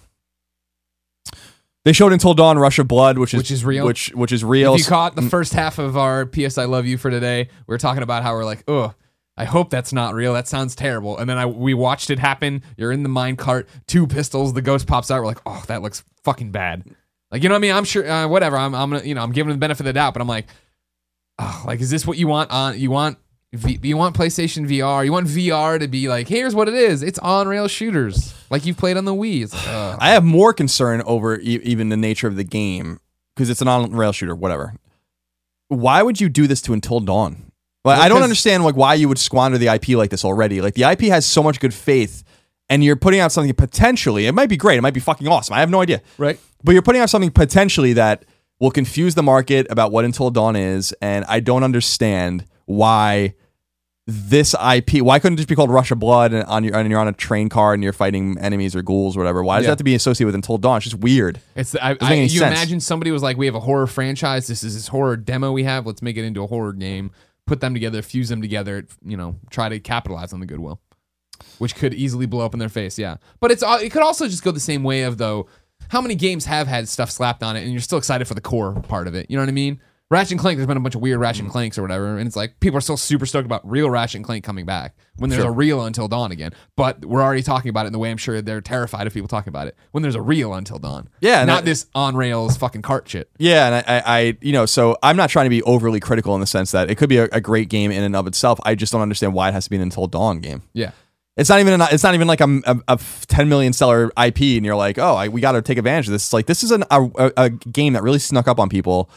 They showed Until Dawn Rush of Blood, which is Which is real. which which is real. If you caught the first half of our PS I Love You for today, we are talking about how we're like, oh, I hope that's not real. That sounds terrible. And then I we watched it happen. You're in the mine cart, two pistols, the ghost pops out. We're like, oh, that looks fucking bad. Like you know what I mean? I'm sure uh, whatever. I'm I'm gonna you know I'm giving the benefit of the doubt, but I'm like, oh, like is this what you want on you want V, you want PlayStation VR? You want VR to be like, here's what it is. It's on rail shooters, like you've played on the Wii. Like, ugh. I have more concern over e- even the nature of the game because it's an on rail shooter, whatever. Why would you do this to Until Dawn? Like, I don't understand like why you would squander the IP like this already. Like the IP has so much good faith, and you're putting out something potentially. It might be great. It might be fucking awesome. I have no idea. right? But you're putting out something potentially that will confuse the market about what Until Dawn is, and I don't understand why this IP. Why couldn't it just be called Rush of Blood and on your and you're on a train car and you're fighting enemies or ghouls or whatever? Why does Yeah. it have to be associated with Until Dawn? It's just weird. It's I, I, you sense. imagine somebody was like, "We have a horror franchise. This is this horror demo we have. Let's make it into a horror game. Put them together, fuse them together. You know, try to capitalize on the goodwill, which could easily blow up in their face. Yeah, but it's it could also just go the same way of though. How many games have had stuff slapped on it, and you're still excited for the core part of it? You know what I mean? Ratchet and Clank, there's been a bunch of weird Ratchet and mm. Clanks or whatever, and it's like people are still super stoked about real Ratchet and Clank coming back when there's a real Until Dawn again. But we're already talking about it in the way I'm sure they're terrified of people talking about it when there's a real Until Dawn. Yeah, and not I- this on rails fucking cart shit. Yeah, and I, I, I, you know, so I'm not trying to be overly critical in the sense that it could be a, a great game in and of itself. I just don't understand why it has to be an Until Dawn game. Yeah, It's not even. An, it's not even like a, a, a 10 million seller IP, and you're like, oh, I, we got to take advantage of this. It's like this is an, a, a, game that really snuck up on people,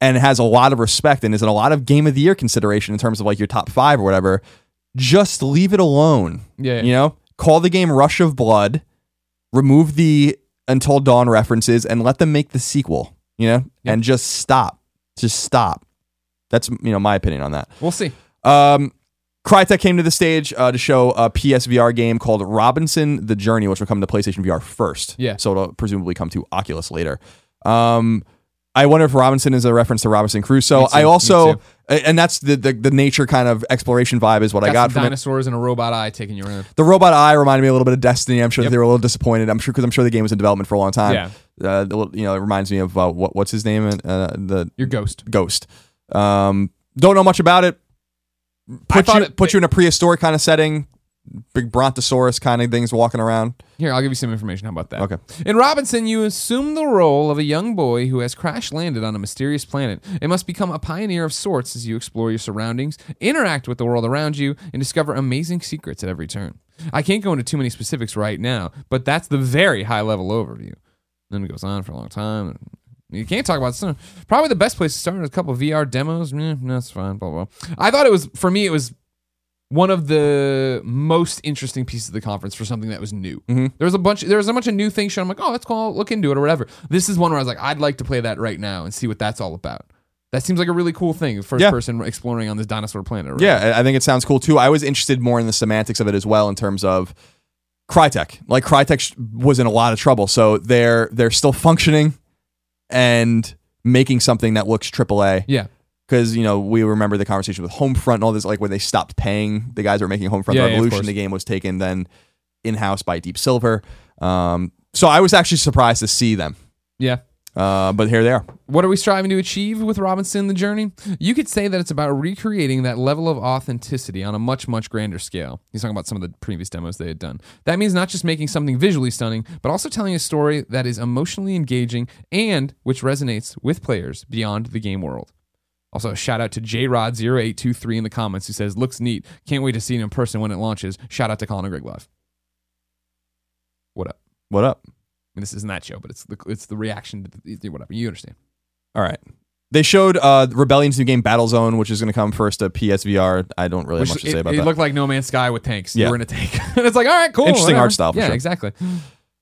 and has a lot of respect, and is in a lot of game of the year consideration in terms of like your top five or whatever. Just leave it alone. Yeah. you know, call the game Rush of Blood, remove the Until Dawn references, and let them make the sequel. You know, Yeah. and just stop. Just stop. That's you know my opinion on that. we'll see. Um, Crytek came to the stage uh, to show a PSVR game called Robinson: The Journey, which will come to PlayStation VR first. Yeah. so it'll presumably come to Oculus later. Um, I wonder if Robinson is a reference to Robinson Crusoe. Too, I also, and that's the, the the nature kind of exploration vibe is what I Got, got some from it. dinosaurs and a robot eye taking you around. The robot eye reminded me a little bit of Destiny. I'm sure Yep. they were a little disappointed. I'm sure because I'm sure the game was in development for a long time. Yeah. Uh, you know, it reminds me of uh, what what's his name? Uh, the Your ghost. Ghost. Um, don't know much about it. Put thought you it- put you in a prehistoric kind of setting. Big brontosaurus kind of things walking around. Here, I'll give you some information. How about that? Okay. In Robinson, you assume the role of a young boy who has crash landed on a mysterious planet and must become a pioneer of sorts as you explore your surroundings, interact with the world around you, and discover amazing secrets at every turn. I can't go into too many specifics right now, but that's the very high level overview. Then it goes on for a long time. You can't talk about stuff. Probably the best place to start is a couple VR demos. That's fine. Blah blah. blah. I thought it was for me. It was one of the most interesting pieces of the conference for something that was new. Mhm. There was a bunch. There was a bunch of new things shown. I'm like, oh, that's cool. I'll look into it or whatever. This is one where I was like, I'd like to play that right now and see what that's all about. That seems like a really cool thing. First Yeah. person exploring on this dinosaur planet. Right? Yeah, I I think it sounds cool too. I was interested more in the semantics of it as well in terms of Crytek. Like Crytek was in a lot of trouble, so they're they're still functioning and making something that looks AAA. Yeah. Because you know we remember the conversation with Homefront and all this, like where they stopped paying the guys who were making Homefront Yeah, yeah, Revolution. course. the game was taken then in house by Deep Silver. Um, so I was actually surprised to see them, Yeah. Uh, but here they are. What are we striving to achieve with Robinson the Journey? You could say that it's about recreating that level of authenticity on a much, much grander scale. He's talking about some of the previous demos they had done. That means not just making something visually stunning, but also telling a story that is emotionally engaging and which resonates with players beyond the game world. Also, a shout out to JRod0823 in the comments who says, Looks neat. Can't wait to see it in person when it launches. Shout out to Colin and Greg Live. What up? What up? Mean, this isn't that show, but it's the, it's the reaction to the, whatever. You understand. All right. They showed uh, Rebellion's new game Battlezone, which is going to come first to PSVR. I don't really have much to it, say about it that. looked like No Man's Sky with tanks. You Yeah. were in a tank. [LAUGHS] and it's like, all right, cool. Interesting whatever. art style, Yeah, sure. exactly.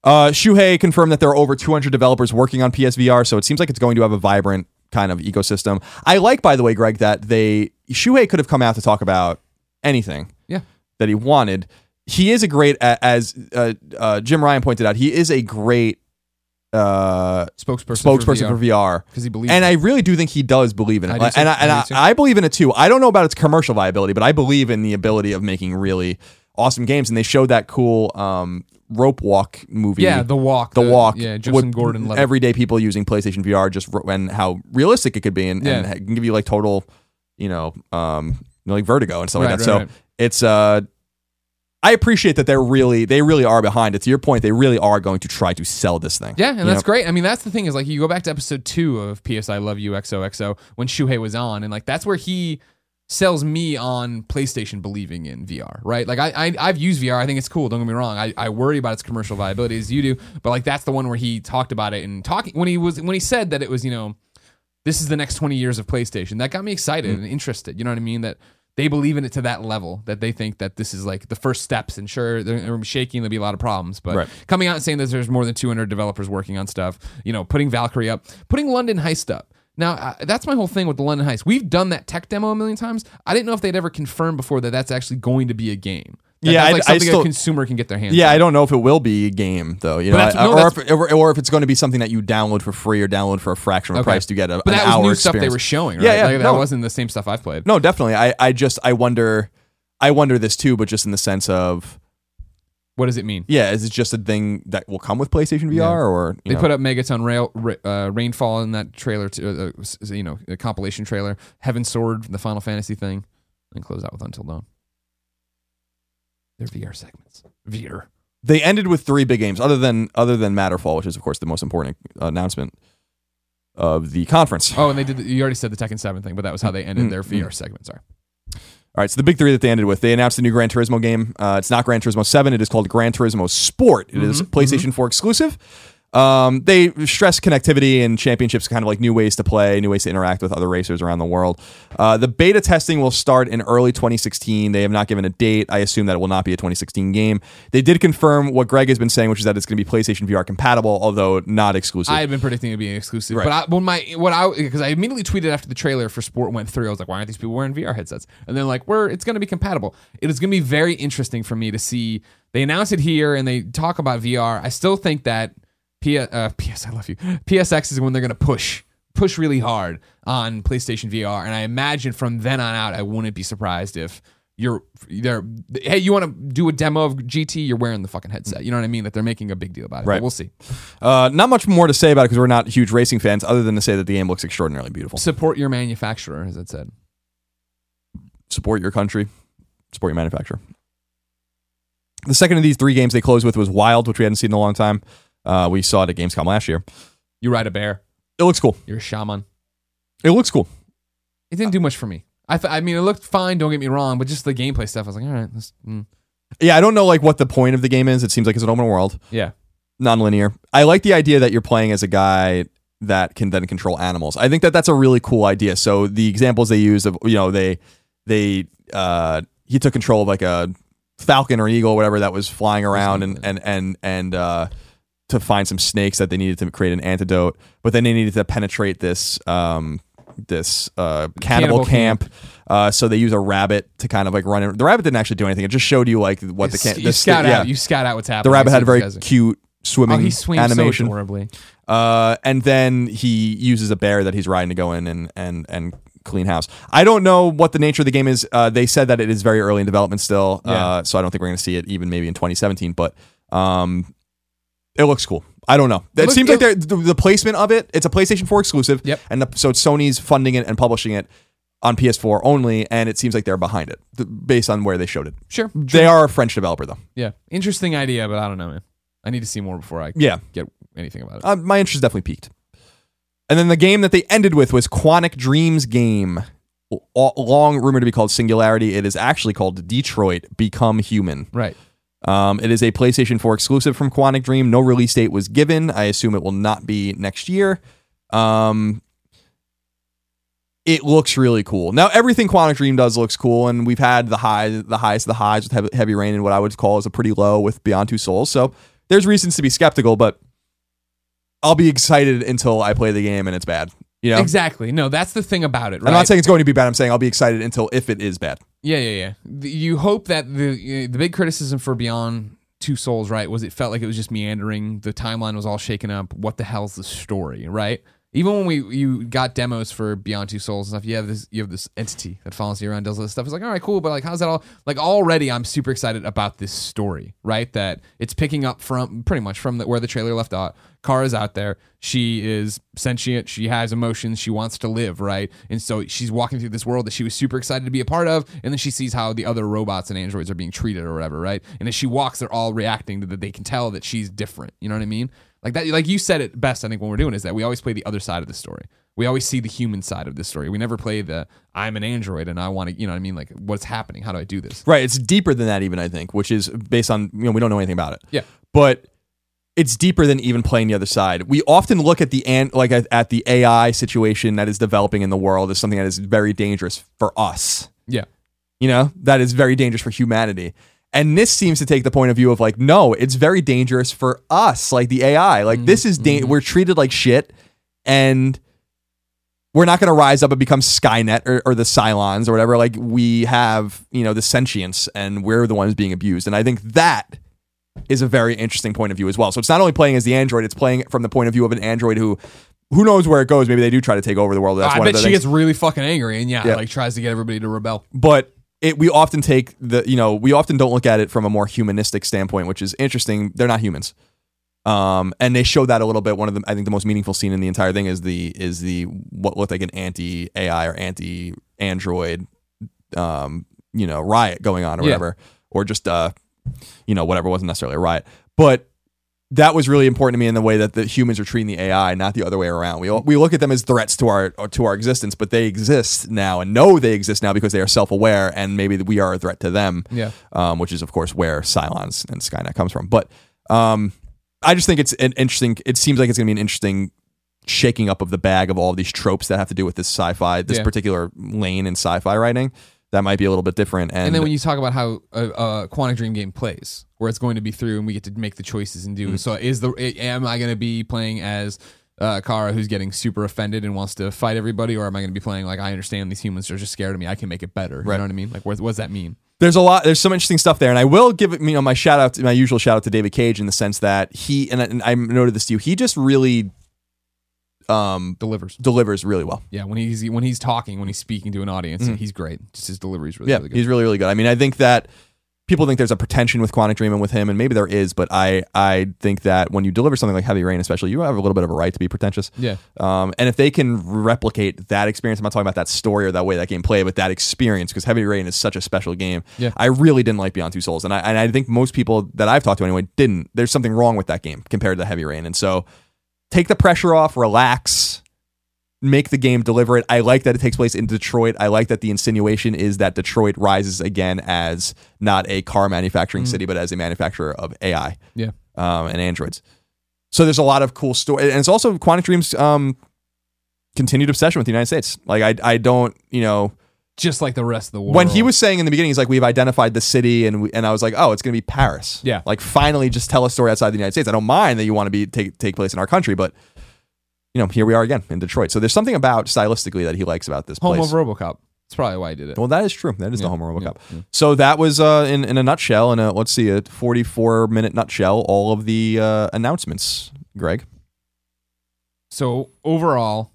Uh, Shuhei confirmed that there are over 200 developers working on PSVR, so it seems like it's going to have a vibrant kind of ecosystem. I like, by the way, Greg, that they Shuhei could have come out to talk about anything Yeah. that he wanted. He is a great, as uh, uh, Jim Ryan pointed out, he is a great uh, Spokesperson, spokesperson for VR. because he believes. And it. I really do think he does believe in it. I Like, and I, and I I. I believe in it too. I don't know about its commercial viability, but I believe in the ability of making really awesome games. And they showed that cool um, rope walk movie. yeah, the walk, the walk. Yeah, Justin Gordon. Everyday people using PlayStation VR, just r- and how realistic it could be, and, Yeah. and can give you like total, you know, um, you know, like vertigo and stuff Right, like that. right, so right. it's uh. I appreciate that they're really they really are behind it. To your point, they really are going to try to sell this thing. Yeah, and that's know? great. I mean, that's the thing is like you go back to episode two of PS I Love You XOXO when Shuhei was on, and like that's where he sells me on PlayStation believing in VR, right? Like I, I I've used VR. I think it's cool. Don't get me wrong. I, I worry about its commercial viability as you do, but like that's the one where he talked about it and talking when he was when he said that it was you know this is the next 20 years of PlayStation. That got me excited Mm. and interested. You know what I mean? That they believe in it to that level that they think that this is like the first steps. And sure, they're, shaking. There'll be a lot of problems, but Right. coming out and saying that there's more than 200 developers working on stuff, you know, putting Valkyrie up, putting London Heist up. Now, uh, that's my whole thing with the London Heist. We've done that tech demo a million times. I didn't know if they'd ever confirmed before that that's actually going to be a game. That Yeah, that's I- like I something still- a consumer can get their hands Yeah, on. I don't know if it will be a game though. You know, I- no, or, if, or, or if it's going to be something that you download for free or download for a fraction of the Okay. price to get a, But an that was hour new experience. stuff they were showing, right? Yeah, yeah, Like, that no. wasn't the same stuff I've played. No, definitely. I, I just I wonder, I wonder this too, but just in the sense of What does it mean? yeah, is it just a thing that will come with PlayStation VR Yeah. or They know, put up Megaton Rail, uh, Rainfall in that trailer, to, uh, uh, you know, a compilation trailer. Heaven Sword, the Final Fantasy thing, and close out with Until Dawn. They're VR segments. VR. they ended with three big games other than other than Matterfall, which is of course the most important announcement of the conference. Oh, and they did. The, you already said the Tekken Seven thing, but that was how they ended Mm, their. VR segment. Sorry. All right, so the big three that they ended with, they announced the new Gran Turismo game. Uh, it's not Gran Turismo 7, it is called Gran Turismo Sport. It is Mhm, PlayStation 4 exclusive. Um, they stress connectivity and championships, kind of like new ways to play, new ways to interact with other racers around the world. Uh, the beta testing will start in early 2016. They have not given a date. I assume that it will not be a 2016 game. They did confirm what Greg has been saying, which is that it's going to be PlayStation VR compatible, although not exclusive. I had been predicting it being exclusive, Right. but I, when my what I because I immediately tweeted after the trailer for Sport went through, I was like, why aren't these people wearing VR headsets? And then like, we're it's going to be compatible. It is going to be very interesting for me to see. They announce it here and they talk about VR. I still think that P, uh, PS I love you PSX is when they're going to push push really hard on PlayStation VR, and I imagine from then on out, I wouldn't be surprised if. You're there. Hey, you want to do a demo of GT? You're wearing the fucking headset. You know what I mean? That they're making a big deal about it. But Right. we'll see. uh, not much more to say about it because we're not huge racing fans, other than to say that the game looks extraordinarily beautiful. Support your manufacturer, as it said. support your country, support your manufacturer. The second of these three games they closed with was Wild, which we hadn't seen in a long time. Uh, we saw it at Gamescom last year. You ride a bear. It looks cool. You're a shaman. It looks cool. It didn't do much for me. I, th- I mean, it looked fine. Don't get me wrong, but just the gameplay stuff, I was like, all right, this, mm. Yeah, I don't know like what the point of the game is. It seems like it's an open world, yeah, non-linear. I like the idea that you're playing as a guy that can then control animals. I think that that's a really cool idea. So the examples they use of you know they they uh, he took control of like a falcon or eagle or whatever that was flying around and and and and uh, to find some snakes that they needed to create an antidote, but then they needed to penetrate this um, this uh, cannibal, Cannibal camp. Uh, so they use a rabbit to kind of like run it. The rabbit didn't actually do anything. It just showed you like what the, can- you the scout yeah. out. You scout out what's happening. the rabbit had a very these guys are- cute swimming Oh, he animation. so adorably. Uh, and then he uses a bear that he's riding to go in and and and clean house. I don't know what the nature of the game is. Uh, they said that it is very early in development still, Yeah. uh, so I don't think we're going to see it even maybe in 2017. But um, it looks cool. I don't know. It, look- seems it- like the, the placement of it. It's a PlayStation 4 exclusive. Yep. And the, so Sony's funding it and publishing it on PS4 only, and it seems like they're behind it th- based on where they showed it. Sure. They are a French developer though. Yeah. Interesting idea, but I don't know, man. I need to see more before I Yeah. get anything about it. Uh, my interest definitely piqued. And then the game that they ended with was Quantic Dreams game. Long rumored to be called Singularity. It is actually called Detroit Become Human. right. Um, it is a PlayStation 4 exclusive from Quantic Dream. No release date was given. I assume it will not be next year. Um, it looks really cool. Now everything Quantic Dream does looks cool, and we've had the high, the highest of the highs with heavy, heavy rain, and what I would call is a pretty low with Beyond Two Souls. So there's reasons to be skeptical, but I'll be excited until I play the game and it's bad. You know, Exactly. No, that's the thing about it, right? I'm not saying it's going to be bad. I'm saying I'll be excited until if it is bad. Yeah, yeah, yeah. The- You hope that the uh, the big criticism for Beyond Two Souls, right, was it felt like it was just meandering. The timeline was all shaken up. What the hell's the story, right? Even when we you got demos for Beyond Two Souls and stuff, you have this you have this entity that follows you around, does all this stuff. It's like, all right, cool, but like, how's that all? Like, already, I'm super excited about this story, right? That it's picking up from pretty much from the, where the trailer left off. Kara's out there. She is sentient. She has emotions. She wants to live, right? And so she's walking through this world that she was super excited to be a part of. And then she sees how the other robots and androids are being treated or whatever, right? And as she walks, they're all reacting to that. They can tell that she's different. You know what I mean? Like that. Like you said it best. I think when we're doing is that we always play the other side of the story. We always see the human side of this story. We never play the I'm an android and I want to. You know what I mean? Like what's happening? How do I do this? Right. It's deeper than that, even I think, which is based on you know we don't know anything about it. Yeah. but it's deeper than even playing the other side. We often look at the an- like at, at the AI situation that is developing in the world as something that is very dangerous for us. Yeah. You know, that is very dangerous for humanity. And this seems to take the point of view of like, no, it's very dangerous for us, like the AI. Like this is mm-hmm. da- mm-hmm. we're treated like shit, and we're not going to rise up and become Skynet or, or the Cylons or whatever. Like we have, you know, the sentience, and we're the ones being abused. And I think that is a very interesting point of view as well. So it's not only playing as the android; it's playing from the point of view of an android who, who knows where it goes. Maybe they do try to take over the world. That's I one bet of the she things. gets really fucking angry and yeah, Yeah. like tries to get everybody to rebel. but it we often take the you know we often don't look at it from a more humanistic standpoint, which is interesting. They're not humans. Um, and they show that a little bit. One of the, I think, the most meaningful scene in the entire thing is the is the what looked like an anti AI or anti android, um, you know, riot going on or Yeah. whatever, or just uh, you know, whatever wasn't necessarily a riot, but that was really important to me in the way that the humans are treating the AI, not the other way around. We we look at them as threats to our to our existence, but they exist now and know they exist now because they are self aware, and maybe we are a threat to them. Yeah. um, which is of course where Cylons and Skynet comes from. But um, I just think it's an interesting. It seems like it's going to be an interesting shaking up of the bag of all of these tropes that have to do with this sci-fi, this Yeah. particular lane in sci-fi writing. That might be a little bit different. And, And then when you talk about how a, a Quantic Dream game plays, where it's going to be through and we get to make the choices and do. Mm. So is the am I going to be playing as uh, Kara who's getting super offended and wants to fight everybody, or am I going to be playing like I understand these humans are just scared of me? I can make it better. You Right. know what I mean? Like what, what does that mean? there's a lot there's some interesting stuff there and i will give it you know my shout out to my usual shout out to david cage in the sense that he and I, and I noted this to you he just really um Delivers. delivers really well Yeah, when he's when he's talking, when he's speaking to an audience, he's great. Just his delivery is really, yeah really good. he's really really good i mean i think that people think there's a pretension with quantic dream and with him and maybe there is but i i think that when you deliver something like heavy rain especially you have a little bit of a right to be pretentious Yeah. um, and if they can replicate that experience, I'm not talking about that story or that way that game played, but that experience, because Heavy Rain is such a special game. Yeah. I really didn't like Beyond Two Souls, and I and I think most people that I've talked to anyway didn't. There's something wrong with that game compared to Heavy Rain, and so take the pressure off, relax, make the game deliver it. I like that it takes place in Detroit. I like that the insinuation is that Detroit rises again as not a car manufacturing city, but as a manufacturer of AI Yeah. um, and androids. So there's a lot of cool story, and it's also Quantic Dream's um, continued obsession with the United States. Like I, I don't, you know, Just like the rest of the world. when he was saying in the beginning, he's like, we've identified the city, and we, and I was like, oh, it's gonna be Paris. Yeah. like finally, just tell a story outside the United States. I don't mind that you want to be take take place in our country, but you know, here we are again in Detroit. So there's something about stylistically that he likes about this Home place. of RoboCop. That's probably why I did it. Well, that is true. That is the home of yeah, RoboCop. So that was uh, in in a nutshell, in a let's see, a 44 minute nutshell, all of the uh, announcements. Greg, So overall,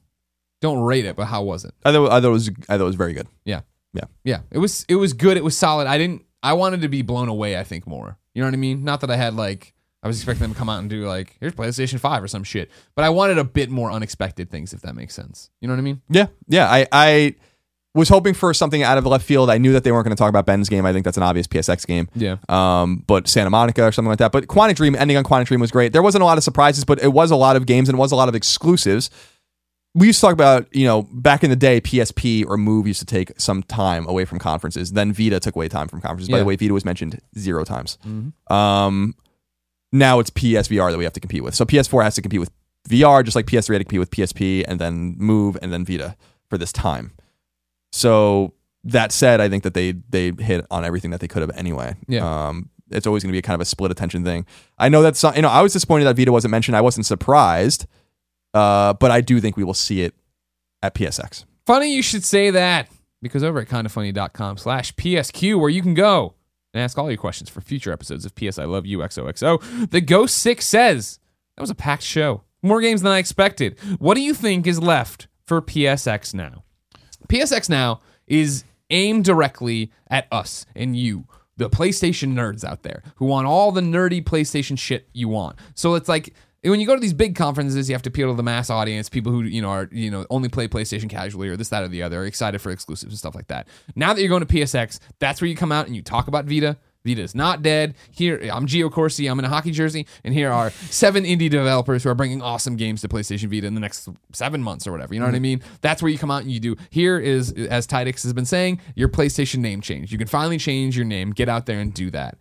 don't rate it, but how was it? I thought, I thought it was I thought it was very good. Yeah. Yeah. Yeah. It was it was good. It was solid. I didn't I wanted to be blown away, I think, more. You know what I mean? Not that I had like I was expecting them to come out and do like, here's PlayStation 5 or some shit. But I wanted a bit more unexpected things, if that makes sense. You know what I mean? Yeah, yeah. I I was hoping for something out of left field. I knew that they weren't going to talk about Bend's game. I think that's an obvious PSX game. Yeah. Um, but Santa Monica or something like that. But Quantic Dream ending on Quantic Dream was great. There wasn't a lot of surprises, but it was a lot of games and it was a lot of exclusives. We used to talk about, you know, back in the day, PSP or Move used to take some time away from conferences. Then Vita took away time from conferences. By Yeah. the way, Vita was mentioned zero times. Um, now it's PSVR that we have to compete with. So PS4 has to compete with VR, just like PS3 had to compete with PSP, and then Move, and then Vita for this time. So that said, I think that they they hit on everything that they could have anyway. Yeah. Um, it's always going to be a kind of a split attention thing. I know that's you know I was disappointed that Vita wasn't mentioned. I wasn't surprised, uh, but I do think we will see it at PSX. Funny you should say that because over at kindafunny.com slash PSQ, where you can go and ask all your questions for future episodes of PS I Love You XOXO, the Ghost 6 says that was a packed show. More games than I expected. What do you think is left for PSX now? PSX now is aimed directly at us and you, the PlayStation nerds out there who want all the nerdy PlayStation shit you want. So it's like when you go to these big conferences, you have to appeal to the mass audience, people who you know are you know only play PlayStation casually or this, that, or the other, are excited for exclusives and stuff like that. Now that you're going to PSX, that's where you come out and you talk about Vita. Vita is not dead. Here, I'm Gio Corsi. I'm in a hockey jersey, and here are [LAUGHS] seven indie developers who are bringing awesome games to PlayStation Vita in the next seven months or whatever. You know what I mm-hmm. mean? That's where you come out and you do. Here is, as Tidix has been saying, your PlayStation name change. You can finally change your name. Get out there and do that.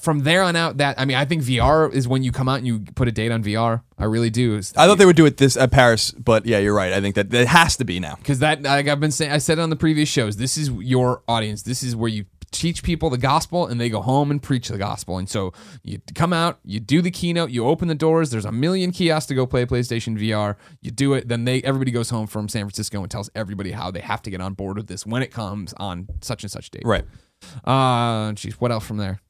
From there on out, that I mean, I think VR is when you come out and you put a date on VR. I really do. I thought they would do it this at Paris, but yeah, you're right. I think that it has to be now. because that like I've been saying, I said it on the previous shows. This is your audience. This is where you teach people the gospel, and they go home and preach the gospel. And so you come out, you do the keynote, you open the doors. There's a million kiosks to go play PlayStation VR. You do it, then they everybody goes home from San Francisco and tells everybody how they have to get on board with this when it comes on such and such date. Right. Uh, geez, what else from there?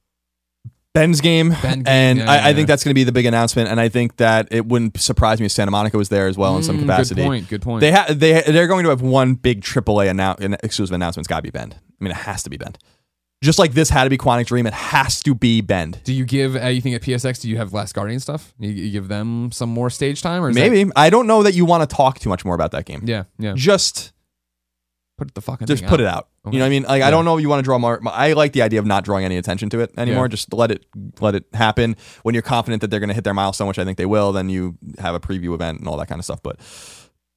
Bend's game, Ben game, and yeah, I, yeah, I think that's going to be the big announcement. And I think that it wouldn't surprise me if Santa Monica was there as well in some Mm, capacity. Good point. Good point. They ha- they they're going to have one big AAA annou- exclusive announcement. It's got to be Bend. I mean, it has to be Bend. Just like this had to be Quantic Dream, it has to be Bend. do you give anything at PSX? Do you have Last Guardian stuff? You, you give them some more stage time, or is that- Maybe I don't know that you want to talk too much more about that game. yeah, yeah. Just Put the fucking just put out. it out. Okay. You know what I mean? Like Yeah. I don't know if you want to draw more. I like the idea of not drawing any attention to it anymore. Yeah. Just let it let it happen. When you're confident that they're going to hit their milestone, which I think they will, then you have a preview event and all that kind of stuff. But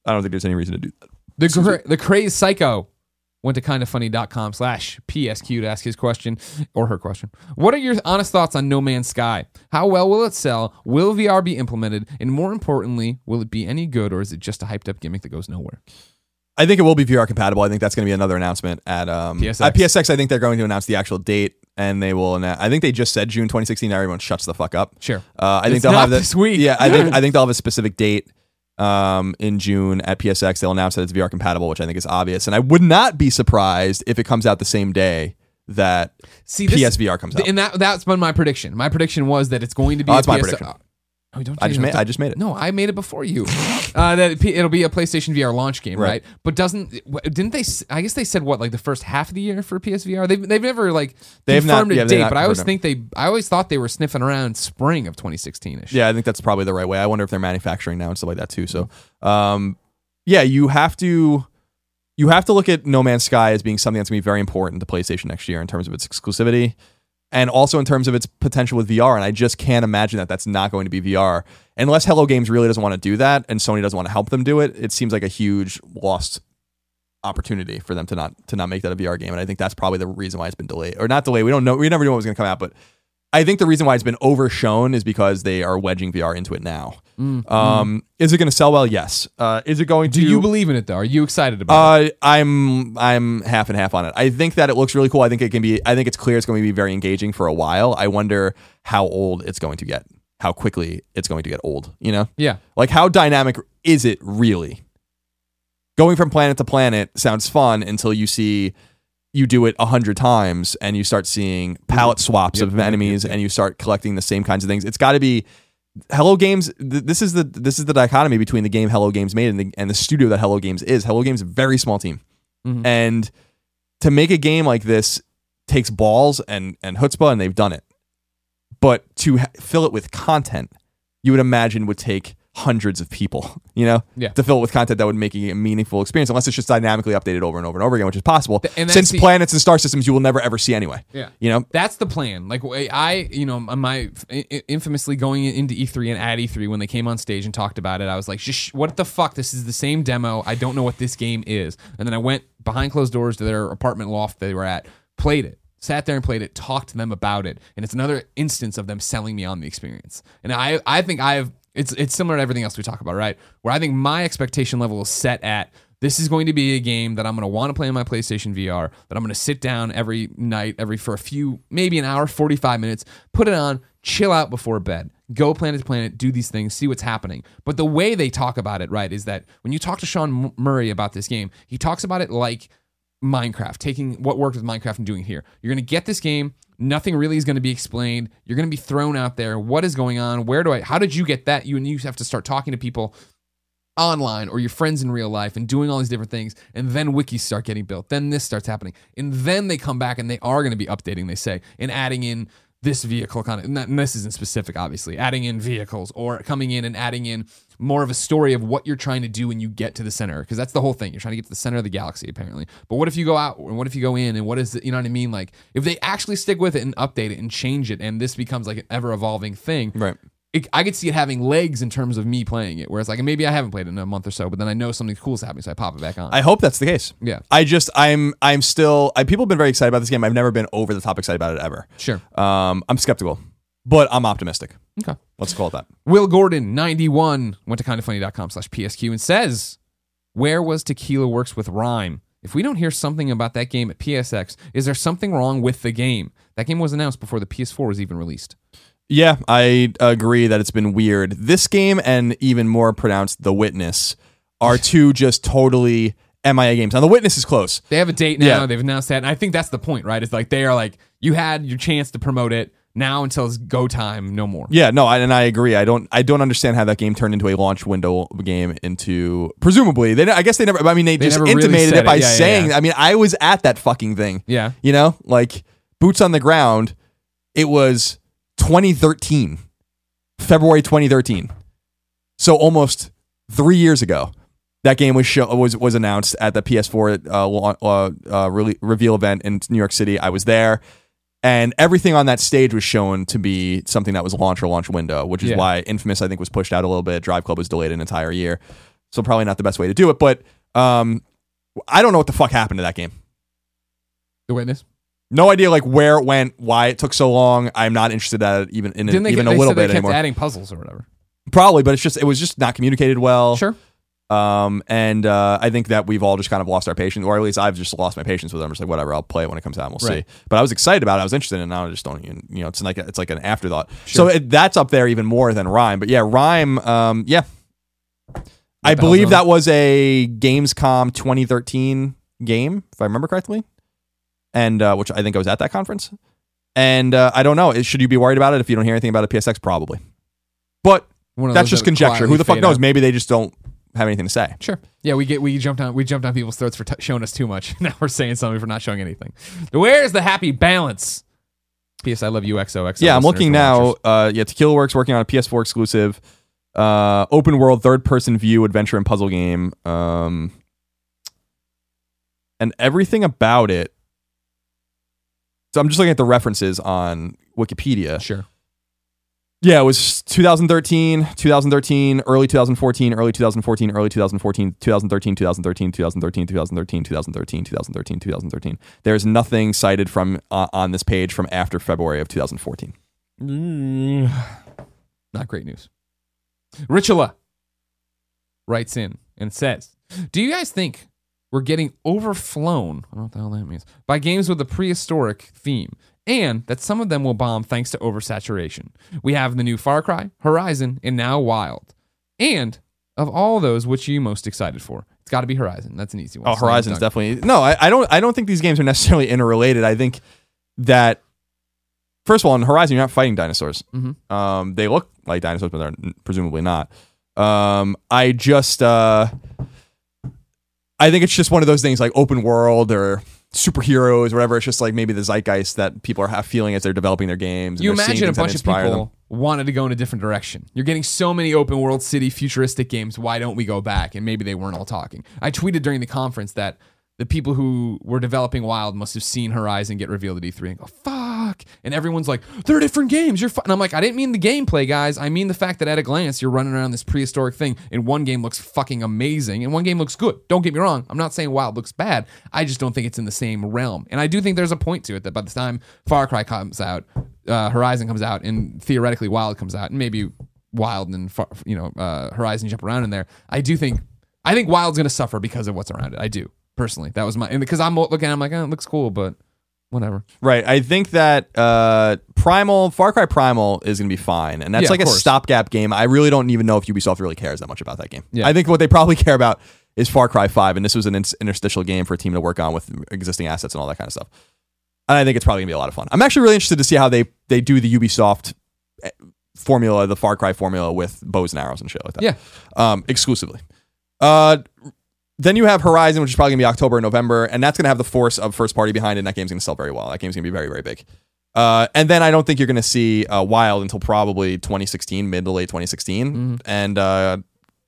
I don't think there's any reason to do that. The cra- the crazed psycho went to kindafunny.com slash PSQ to ask his question or her question. What are your honest thoughts on No Man's Sky? How well will it sell? Will VR be implemented? And more importantly, will it be any good or is it just a hyped up gimmick that goes nowhere? I think it will be VR compatible. I think that's going to be another announcement at um, PSX. At PSX, I think they're going to announce the actual date, and they will. Announce, I think they just said June 2016. Now everyone shuts the fuck up. Sure. Uh, I think they'll have the- this week. Yeah, I think [LAUGHS] I think they'll have a specific date um, in June at PSX. They'll announce that it's VR compatible, which I think is obvious. And I would not be surprised if it comes out the same day that See, this, PSVR comes out. and that that's been my prediction. My prediction was that it's going to be Oh, that's my PS prediction. Oh, don't I just made I just made it. No, I made it before you. [LAUGHS] uh, that it- it'll be a PlayStation VR launch game, right? Right. But doesn't didn't they? s- I guess they said what like the first half of the year for PSVR. They've they've never like They've not- confirmed yeah, a they've date, not but I always confirmed think they. I always thought they were sniffing around spring of 2016 ish. Yeah, I think that's probably the right way. I wonder if they're manufacturing now and stuff like that too. So, um, yeah, you have to you have to look at No Man's Sky as being something that's going to be very important to PlayStation next year in terms of its exclusivity and also in terms of its potential with VR. And I just can't imagine that that's not going to be VR unless Hello Games really doesn't want to do that and Sony doesn't want to help them do it. It seems like a huge lost opportunity for them to not to not make that a VR game. And I think that's probably the reason why it's been delayed or not delayed. We don't know. We never knew what was going to come out, but I think the reason why it's been overshown is because they are wedging VR into it now. Um, is it going to sell well? Yes. Uh, is it going Do to? you believe in it though? Are you excited about it? Uh, I'm I'm half and half on it. I think that it looks really cool. I think it can be. I think it's clear it's going to be very engaging for a while. I wonder how old it's going to get. how quickly it's going to get old. You know, Yeah. like how dynamic is it really? Going from planet to planet sounds fun until you see you do it a hundred times and you start seeing palette swaps Yep, of yep, enemies yep. and you start collecting the same kinds of things. It's got to be Hello Games. Th- this is the this is the dichotomy between the game Hello Games made and the, and the studio that Hello Games is. Hello Games is a very small team, Mhm. and to make a game like this takes balls and and chutzpah, and they've done it. But to ha- fill it with content, you would imagine would take hundreds of people, [LAUGHS] you know, Yeah. to fill it with content that would make it a meaningful experience, unless it's just dynamically updated over and over and over again, which is possible. and Since the- planets and star systems you will never ever see anyway. Yeah. You know, That's the plan. Like I, you know, my infamously going into E3 and at E3 when they came on stage and talked about it, I was like, "Shh, "What the fuck? This is the same demo. I don't know what this game is." And then I went behind closed doors to their apartment loft they were at, played it, sat there and played it, talked to them about it, and it's another instance of them selling me on the experience. And I, I think I have. It's it's similar to everything else we talk about, right? Where I think my expectation level is set at this is going to be a game that I'm going to want to play on my PlayStation VR, that I'm going to sit down every night, every for a few, maybe an hour, 45 minutes, put it on, chill out before bed, go planet to planet, do these things, see what's happening. But the way they talk about it, right, is that when you talk to Sean Murray about this game, he talks about it like Minecraft, taking what worked with Minecraft and doing here. You're going to get this game. Nothing really is going to be explained. You're going to be thrown out there. What is going on? Where do I? How did you get that? You and you have to start talking to people online or your friends in real life and doing all these different things and then wikis start getting built then this starts happening and then they come back and they are going to be updating they say and adding in this vehicle kind of and, that, and this isn't specific obviously adding in vehicles or coming in and adding in more of a story of what you're trying to do when you get to the center because that's the whole thing. You're trying to get to the center of the galaxy apparently. But what if you go out and what if you go in and what is it you know what i mean? Like if they actually stick with it and update it and change it and this becomes like an ever evolving thing right? It, I could see it having legs in terms of me playing it. Whereas like maybe I haven't played it in a month or so, but then I know something cool is happening, so I pop it back on. I hope that's the case. yeah, I just I'm I'm still I, people have been very excited about this game. I've never been over the top excited about it ever. sure. Um, I'm skeptical, but I'm optimistic. Okay. Let's call it that. Will Gordon, 91, went to kindafunny.com slash PSQ and says, Where was Tequila Works with RiME? If we don't hear something about that game at PSX, is there something wrong with the game? That game was announced before the PS4 was even released. Yeah, I agree that it's been weird. This game and even more pronounced The Witness are [LAUGHS] two just totally MIA games. Now The Witness is close. They have a date now. Yeah. They've announced that. And I think that's the point, right? It's like they are like, you had your chance to promote it. Now until it's go time, no more. Yeah, no, I, and I agree. I don't I don't understand how that game turned into a launch window game into presumably. They I guess they never I mean they, They just never really intimated it by it. Yeah, saying yeah. I mean I was at that fucking thing. Yeah. You know, like boots on the ground. It was 2013, February 2013. So almost three years ago, that game was show, was was announced at the PS4 uh, uh, uh, rele- reveal event in New York City. I was there, and everything on that stage was shown to be something that was launch or launch window, which is Yeah. why Infamous I think was pushed out a little bit. Drive Club was delayed an entire year, so probably not the best way to do it. But um, I don't know what the fuck happened to that game. The witness. No idea like where it went, why it took so long. I'm not interested at it even in Didn't they, even they a little said they bit kept anymore. adding puzzles or whatever? Probably, but it's just it was just not communicated well. Sure. Um, and uh, I think that we've all just kind of lost our patience, or at least I've just lost my patience with them. I'm just like, whatever, I'll play it when it comes out, and we'll Right. see. But I was excited about it. I was interested, in it, and now I just don't even, you know, it's like a, it's like an afterthought. So it, that's up there even more than RiME. But yeah, RiME, um, yeah, I believe that was a Gamescom 2013 game, if I remember correctly, and uh, which I think I was at that conference. And uh, I don't know. Should you be worried about it if you don't hear anything about it? PSX probably, but that's just that conjecture. Who the fuck knows? out. Maybe they just don't have anything to say. Sure. Yeah, we get we jumped on we jumped on people's throats for t- showing us too much. [LAUGHS] Now we're saying something for not showing anything. Where's the happy balance? P.S. I love you, XOXO. Yeah, I'm looking now. Uh, yeah, Tequila Works working on a PS4 exclusive, uh, open world third person view adventure and puzzle game. Um, and everything about it. So I'm just looking at the references on Wikipedia. Sure. Yeah, it was 2013, 2013, early 2014, early 2014, early 2014, 2013, 2013, 2013, 2013, 2013, 2013, 2013. There's nothing cited from uh, on this page from after February of 2014. Not great news. Richula writes in and says, Do you guys think we're getting overflown? I don't know what the hell that means. By games with a prehistoric theme. and that some of them will bomb thanks to oversaturation. We have the new Far Cry, Horizon, and now Wild. And of all those, which are you most excited for? It's got to be Horizon. That's an easy one. Oh, Slam Horizon's definitely no. I, I don't. I don't think these games are necessarily [LAUGHS] interrelated. I think that first of all, in Horizon, you're not fighting dinosaurs. Mhm. Um, they look like dinosaurs, but they're presumably not. Um, I just, uh, I think it's just one of those things like open world or superheroes, or whatever. It's just like maybe the zeitgeist that people are have feeling as they're developing their games. and You imagine a bunch of people them. wanted to go in a different direction. You're getting so many open world city futuristic games. Why don't we go back? And maybe they weren't all talking. I tweeted during the conference that the people who were developing Wild must have seen Horizon get revealed at E3 and go, fuck. And everyone's like, they're different games. You're. And I'm like, I didn't mean the gameplay, guys. I mean the fact that at a glance, you're running around this prehistoric thing, and one game looks fucking amazing, and one game looks good. Don't get me wrong. I'm not saying Wild looks bad. I just don't think it's in the same realm. And I do think there's a point to it that by the time Far Cry comes out, uh, Horizon comes out, and theoretically Wild comes out, and maybe Wild and Far, you know uh, Horizon jump around in there. I do think I think Wild's gonna suffer because of what's around it. I do personally. That was my because I'm looking, at I'm like, oh, it looks cool, but whatever. Right. I think that uh, Primal, Far Cry Primal is going to be fine. And that's Yeah, like of a course. stopgap game. I really don't even know if Ubisoft really cares that much about that game. Yeah. I think what they probably [LAUGHS] care about is Far Cry 5. And this was an in- interstitial game for a team to work on with existing assets and all that kind of stuff. And I think it's probably going to be a lot of fun. I'm actually really interested to see how they, they do the Ubisoft eh, formula, the Far Cry formula with bows and arrows and shit like that. Yeah. Um, exclusively. Uh, then you have Horizon, which is probably gonna be October or November, and that's gonna have the force of first party behind it. And that game's gonna sell very well. That game's gonna be very, very big. Uh, and then I don't think you're gonna see uh, Wild until probably 2016, mid to late 2016. Mm-hmm. And uh,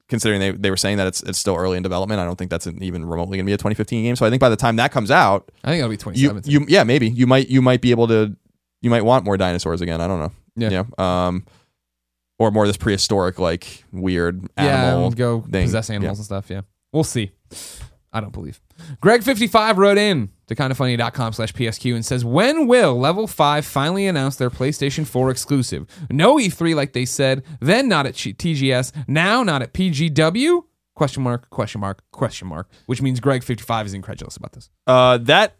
considering they, they were saying that it's it's still early in development, I don't think that's even remotely gonna be a 2015 game. So I think by the time that comes out, I think it'll be you 2017. you yeah maybe you might you might be able to you might want more dinosaurs again. I don't know. Yeah. Yeah. Um, or more of this prehistoric like weird yeah, animal. and go thing. possess animals and stuff. Yeah, we'll see. I don't believe. Greg55 wrote in to kindafunny.com slash PSQ and says, When will Level 5 finally announce their PlayStation 4 exclusive? No E3 like they said, then not at TGS, now not at PGW? Question mark, question mark, question mark, which means Greg55 is incredulous about this. Uh, that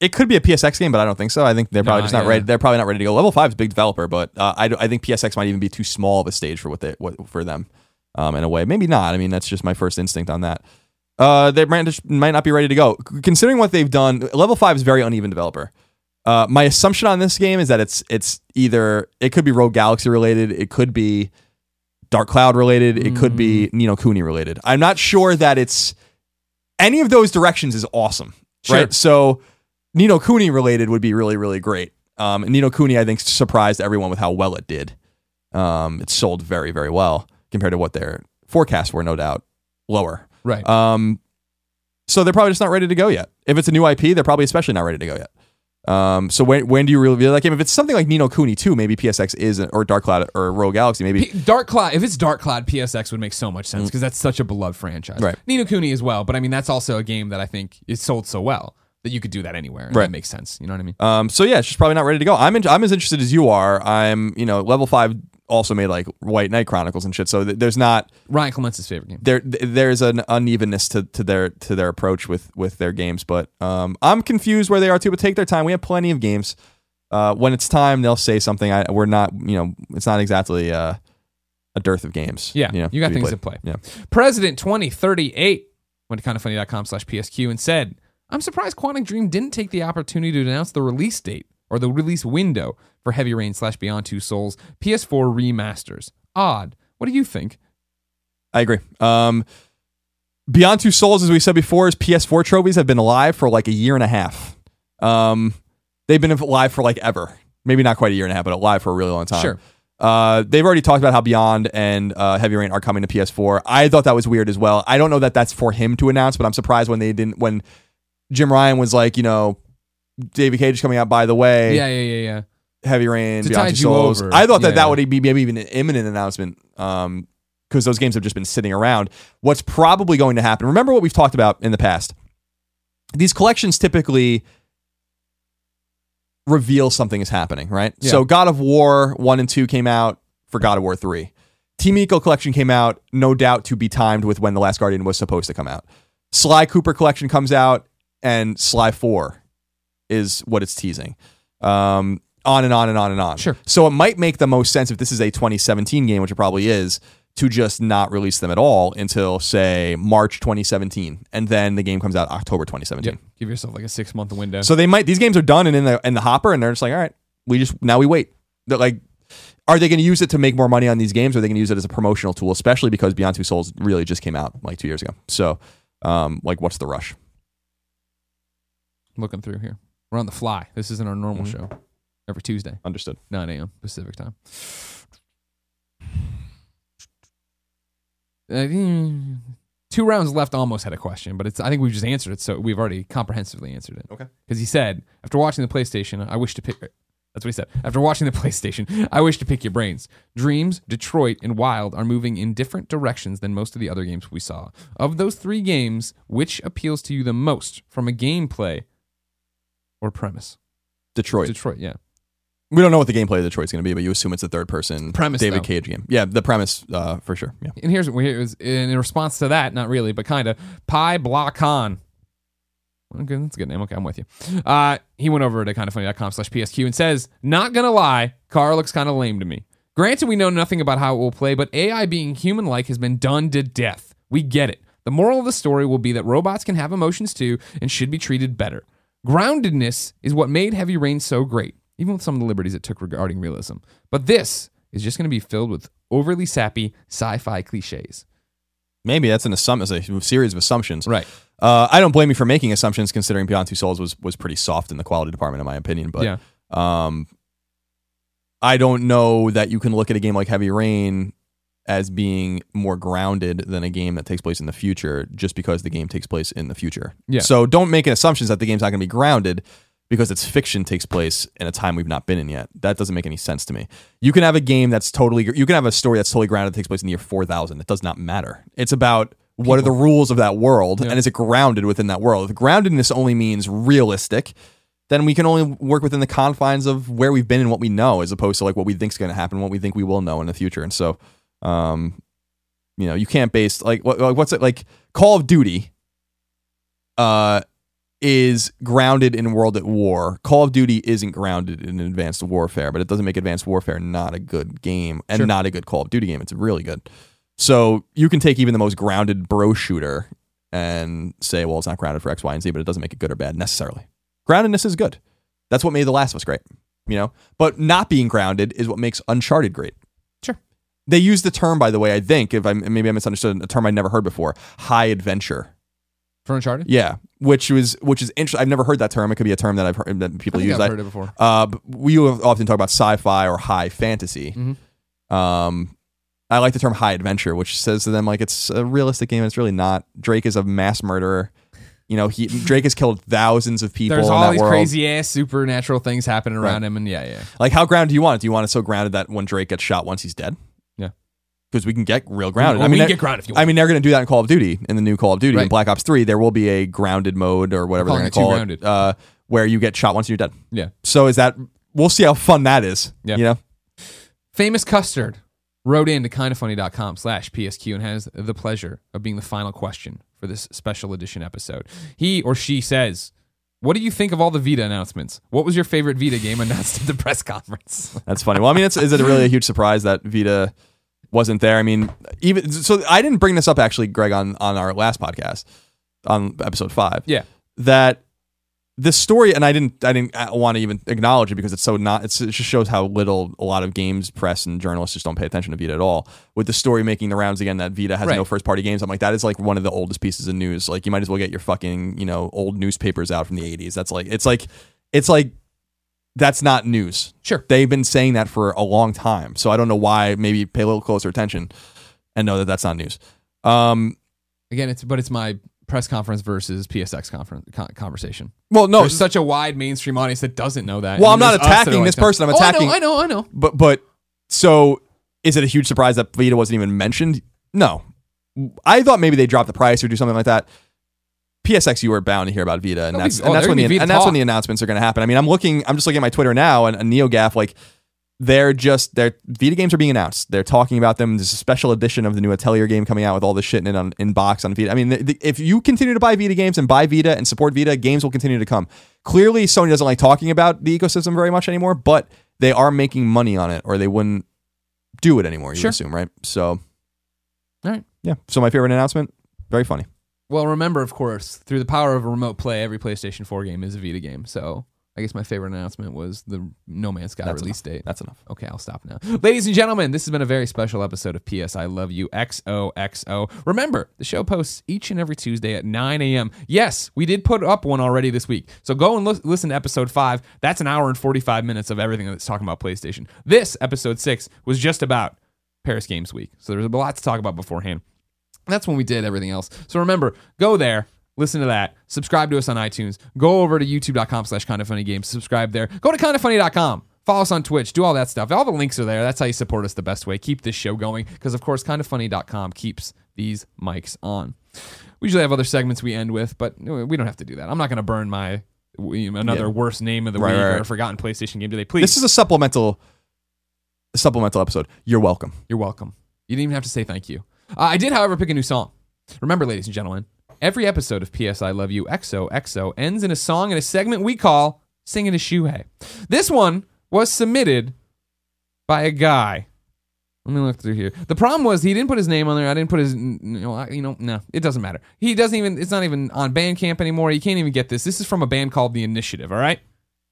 it could be a PSX game, but I don't think so. I think they're probably Nah, just not yeah. ready. They're probably not ready to go. Level Five is a big developer, but uh, I, I think PSX might even be too small of a stage for what they what for them. Um, in a way, maybe not. I mean, that's just my first instinct on that. Uh, they might just- might not be ready to go. Considering what they've done, Level Five is very uneven developer. Uh, my assumption on this game is that it's it's either it could be Rogue Galaxy related, it could be Dark Cloud related, it could be Ni no Kuni related. I'm not sure that it's any of those directions is awesome, Sure. right? So Ni no Kuni related would be really really great. Um, and Ni no Kuni I think surprised everyone with how well it did. Um, it sold very very well compared to what their forecasts were, no doubt lower. Right. Um, so they're probably just not ready to go yet. If it's a new IP, they're probably especially not ready to go yet. Um, so when when do you reveal that game? If it's something like Ni no Kuni 2, maybe PSX is or Dark Cloud or Rogue Galaxy, maybe P- Dark Cloud, if it's Dark Cloud, PSX would make so much sense because that's such a beloved franchise. Mm. Right. Ni no Kuni as well, but I mean, that's also a game that I think is sold so well that you could do that anywhere. Right. That makes sense. You know what I mean? Um, so yeah, she's probably not ready to go. I'm in, I'm as interested as you are. I'm you know level five also made like White Knight Chronicles and shit. So th- there's not Ryan Clements' favorite game. there th- there's an unevenness to, to their to their approach with with their games. But um, I'm confused where they are too. But take their time. We have plenty of games. Uh, when it's time, they'll say something. I, we're not you know it's not exactly uh, a dearth of games. Yeah, you, know, you got be things to play. Yeah. President 2038 went to kindafunny.com slash PSQ and said, I'm surprised Quantic Dream didn't take the opportunity to announce the release date or the release window for Heavy Rain slash Beyond Two Souls PS4 remasters. Odd. What do you think? I agree. Um, Beyond Two Souls, as we said before, is PS4 trophies have been alive for like a year and a half. Um, they've been alive for like ever. Maybe not quite a year and a half, but alive for a really long time. Sure. Uh, they've already talked about how Beyond and uh, Heavy Rain are coming to PS4. I thought that was weird as well. I don't know that that's for him to announce, but I'm surprised when they didn't. When Jim Ryan was like, you know, David Cage is coming out. By the way, Yeah, yeah, yeah, yeah. Heavy Rain, To Beyond tide Two you Souls. over. I thought that Yeah, that would be maybe even an imminent announcement um, because those games have just been sitting around. What's probably going to happen? Remember what we've talked about in the past. These collections typically reveal something is happening, right? Yeah. So God of War 1 and 2 came out for God of War 3. Team Ico collection came out, no doubt to be timed with when The Last Guardian was supposed to come out. Sly Cooper collection comes out, and Sly 4 is what it's teasing. Um, on and on and on and on. Sure. So it might make the most sense if this is a 2017 game, which it probably is, to just not release them at all until say March 2017, and then the game comes out October 2017. Yep. Give yourself like a six month window. So they might these games are done and in the in the hopper, and they're just like, all right, we just now we wait. They're like, are they going to use it to make more money on these games, or are they going to use it as a promotional tool? Especially because Beyond Two Souls really just came out like two years ago. So, um, like, what's the rush? looking through here. We're on the fly. This isn't our normal Mhm. show. Every Tuesday, Understood. 9 a.m. Pacific time. Two rounds left almost had a question, but it's I think we've just answered it, so we've already comprehensively answered it. Okay. Because he said, after watching the PlayStation, I wish to pick. That's what he said. After watching the PlayStation, I wish to pick your brains. Dreams, Detroit, and Wild are moving in different directions than most of the other games we saw. Of those three games, which appeals to you the most from a gameplay or premise? Detroit. Detroit, yeah. We don't know what the gameplay of Detroit's going to be, but you assume it's a third person Premise, David though. Cage game. Yeah, the premise uh, for sure. Yeah. And here's here's in response to that, not really, but kind of Pi Blocon. Okay, that's a good name. Okay, I'm with you. Uh, he went over to kindafunny.com slash PSQ and says, Not gonna lie, Kara looks kind of lame to me. Granted, we know nothing about how it will play, but AI being human like has been done to death. We get it. The moral of the story will be that robots can have emotions too and should be treated better. Groundedness is what made Heavy Rain so great, even with some of the liberties it took regarding realism. But this is just going to be filled with overly sappy sci fi cliches. Maybe that's an assumption, a series of assumptions. Right. Uh, I don't blame you for making assumptions, considering Beyond Two Souls was was pretty soft in the quality department, in my opinion. But yeah. um, I don't know that you can look at a game like Heavy Rain as being more grounded than a game that takes place in the future, just because the game takes place in the future. Yeah. So don't make assumptions that the game's not going to be grounded because its fiction takes place in a time we've not been in yet. That doesn't make any sense to me. You can have a game that's totally, you can have a story that's totally grounded that takes place in the year 4000. It does not matter. It's about what are the rules of that world Yeah. and is it grounded within that world? If groundedness only means realistic, then we can only work within the confines of where we've been and what we know, as opposed to like what we think is going to happen, what we think we will know in the future. And so, um, you know, you can't base like what, what's it like? Call of Duty, uh, is grounded in World at War. Call of Duty isn't grounded in Advanced Warfare, but it doesn't make Advanced Warfare not a good game and Sure. not a good Call of Duty game. It's really good. So you can take even the most grounded bro shooter and say, well, it's not grounded for X, Y, and Z, but it doesn't make it good or bad necessarily. Groundedness is good. That's what made The Last of Us great, you know? But not being grounded is what makes Uncharted great. They use the term, by the way, I think, if I maybe I misunderstood a term I'd never heard before, high adventure. For Uncharted? Yeah, which was which is interesting. I've never heard that term. It could be a term that I've heard that I people think use. I've I- heard it before. uh, we often talk about sci-fi or high fantasy. Mhm. Um, I like the term high adventure, which says to them like it's a realistic game. It's really not. Drake is a mass murderer. You know, he Drake has killed thousands of people. There's all these world. crazy ass supernatural things happening around Right. him, and yeah, yeah. Like, how grounded do you want it? Do you want it so grounded that when Drake gets shot once he's dead? Because we can get real grounded. Well, I we mean, can they're- get grounded if you want. I mean, they're going to do that in Call of Duty in the new Call of Duty in Black Ops Three. There will be a grounded mode or whatever they're going to call Too it, Grounded. uh, where you get shot once you're dead. yeah. So is that? We'll see how fun that is. Yeah. You know. Famous Custard wrote in to kindafunny.com slash PSQ and has the pleasure of being the final question for this special edition episode. He or she says, What do you think of all the Vita announcements? What was your favorite Vita game announced at the [LAUGHS] press conference? That's funny. Well, I mean, it's, is it really a huge surprise that Vita wasn't there? I mean, even so, I didn't bring this up actually, Greg, on on our last podcast on episode five. Yeah. that this story, and I didn't, I didn't want to even acknowledge it because it's so not. It's, it just shows how little a lot of games press and journalists just don't pay attention to Vita at all. With the story making the rounds again that Vita has Right. no first party games, I'm like, that is like one of the oldest pieces of news. Like, you might as well get your fucking you know old newspapers out from the 80s. That's like, it's like, it's like. That's not news. Sure. They've been saying that for a long time. So I don't know why. Maybe pay a little closer attention and know that that's not news. Um, Again, it's but it's my press conference versus PSX conference con- conversation. well, no, There's such a wide mainstream audience that doesn't know that. Well, I'm not there's us that are attacking this person. I'm Oh, I know, attacking- I know, I know. but but so is it a huge surprise that Vita wasn't even mentioned? No, I thought maybe they dropped the price or do something like that. PSX, you were bound to hear about Vita, and that's be- and oh, that's when the Vita and that's when the announcements are going to happen. I mean, I'm looking, I'm just looking at my Twitter now, and, and NeoGaf like they're just they're Vita games are being announced. They're talking about them. There's a special edition of the new Atelier game coming out with all this shit in it on in box on Vita. I mean, the, the, if you continue to buy Vita games and buy Vita and support Vita, games will continue to come. Clearly, Sony doesn't like talking about the ecosystem very much anymore, but they are making money on it, or they wouldn't do it anymore. You Sure. assume, right? So, All right. yeah. So my favorite announcement, very funny. Well, remember, of course, through the power of a remote play, every PlayStation 4 game is a Vita game. So I guess my favorite announcement was the No Man's Sky That's release date. That's enough. Okay, I'll stop now. Ladies and gentlemen, this has been a very special episode of PS I Love You XOXO. Remember, the show posts each and every Tuesday at 9 a.m. Yes, we did put up one already this week. So go and lis- listen to episode 5. That's an hour and 45 minutes of everything that's talking about PlayStation. This, episode 6, was just about Paris Games Week. So there's a lot to talk about beforehand. That's when we did everything else. So remember, go there, listen to that, subscribe to us on iTunes, go over to youtube.com slash kind of funny games, subscribe there, go to kindafunny.com. Follow us on Twitch, do all that stuff. All the links are there. That's how you support us the best way. Keep this show going because, of course, kindafunny.com keeps these mics on. We usually have other segments we end with, but we don't have to do that. I'm not going to burn my another Yeah. worst name of the Right, week right, or forgotten PlayStation game today. Please, This is a supplemental supplemental episode. You're welcome. You're welcome. You didn't even have to say thank you. Uh, I did, however, pick a new song. Remember, ladies and gentlemen, every episode of PS I Love You XOXO ends in a song in a segment we call Singing to Shuhei. This one was submitted by a guy. Let me look through here. The problem was he didn't put his name on there. I didn't put his, you know, I- you know, no, it doesn't matter. He doesn't even. It's not even on Bandcamp anymore. You can't even get this. This is from a band called The Initiative. All right.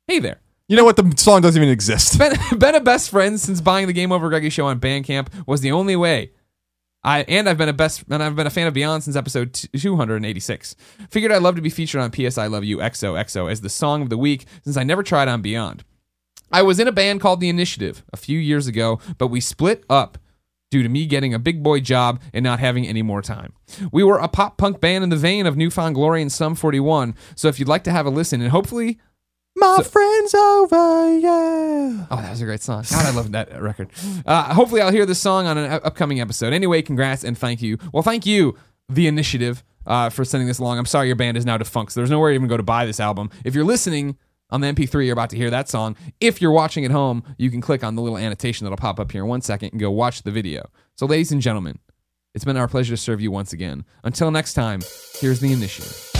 Hey there. You know what? The song doesn't even exist. [LAUGHS] been, been a best friend since buying the Game Over Greggy show on Bandcamp was the only way. I and I've been a best and I've been a fan of Beyond since episode 286. Figured I'd love to be featured on PS I Love You XOXO as the song of the week since I never tried on Beyond. I was in a band called The Initiative a few years ago, but we split up due to me getting a big boy job and not having any more time. We were a pop punk band in the vein of Newfound Glory and Sum 41, so if you'd like to have a listen and hopefully My friend's over, yeah. Oh, that was a great song. God, I love that record. Uh, hopefully, I'll hear this song on an upcoming episode. Anyway, congrats and thank you. Well, thank you, The Initiative, uh, for sending this along. I'm sorry your band is now defunct, so there's nowhere to even go to buy this album. If you're listening on the MP3, you're about to hear that song. If you're watching at home, you can click on the little annotation that'll pop up here in one second and go watch the video. So, ladies and gentlemen, it's been our pleasure to serve you once again. Until next time, here's The Initiative.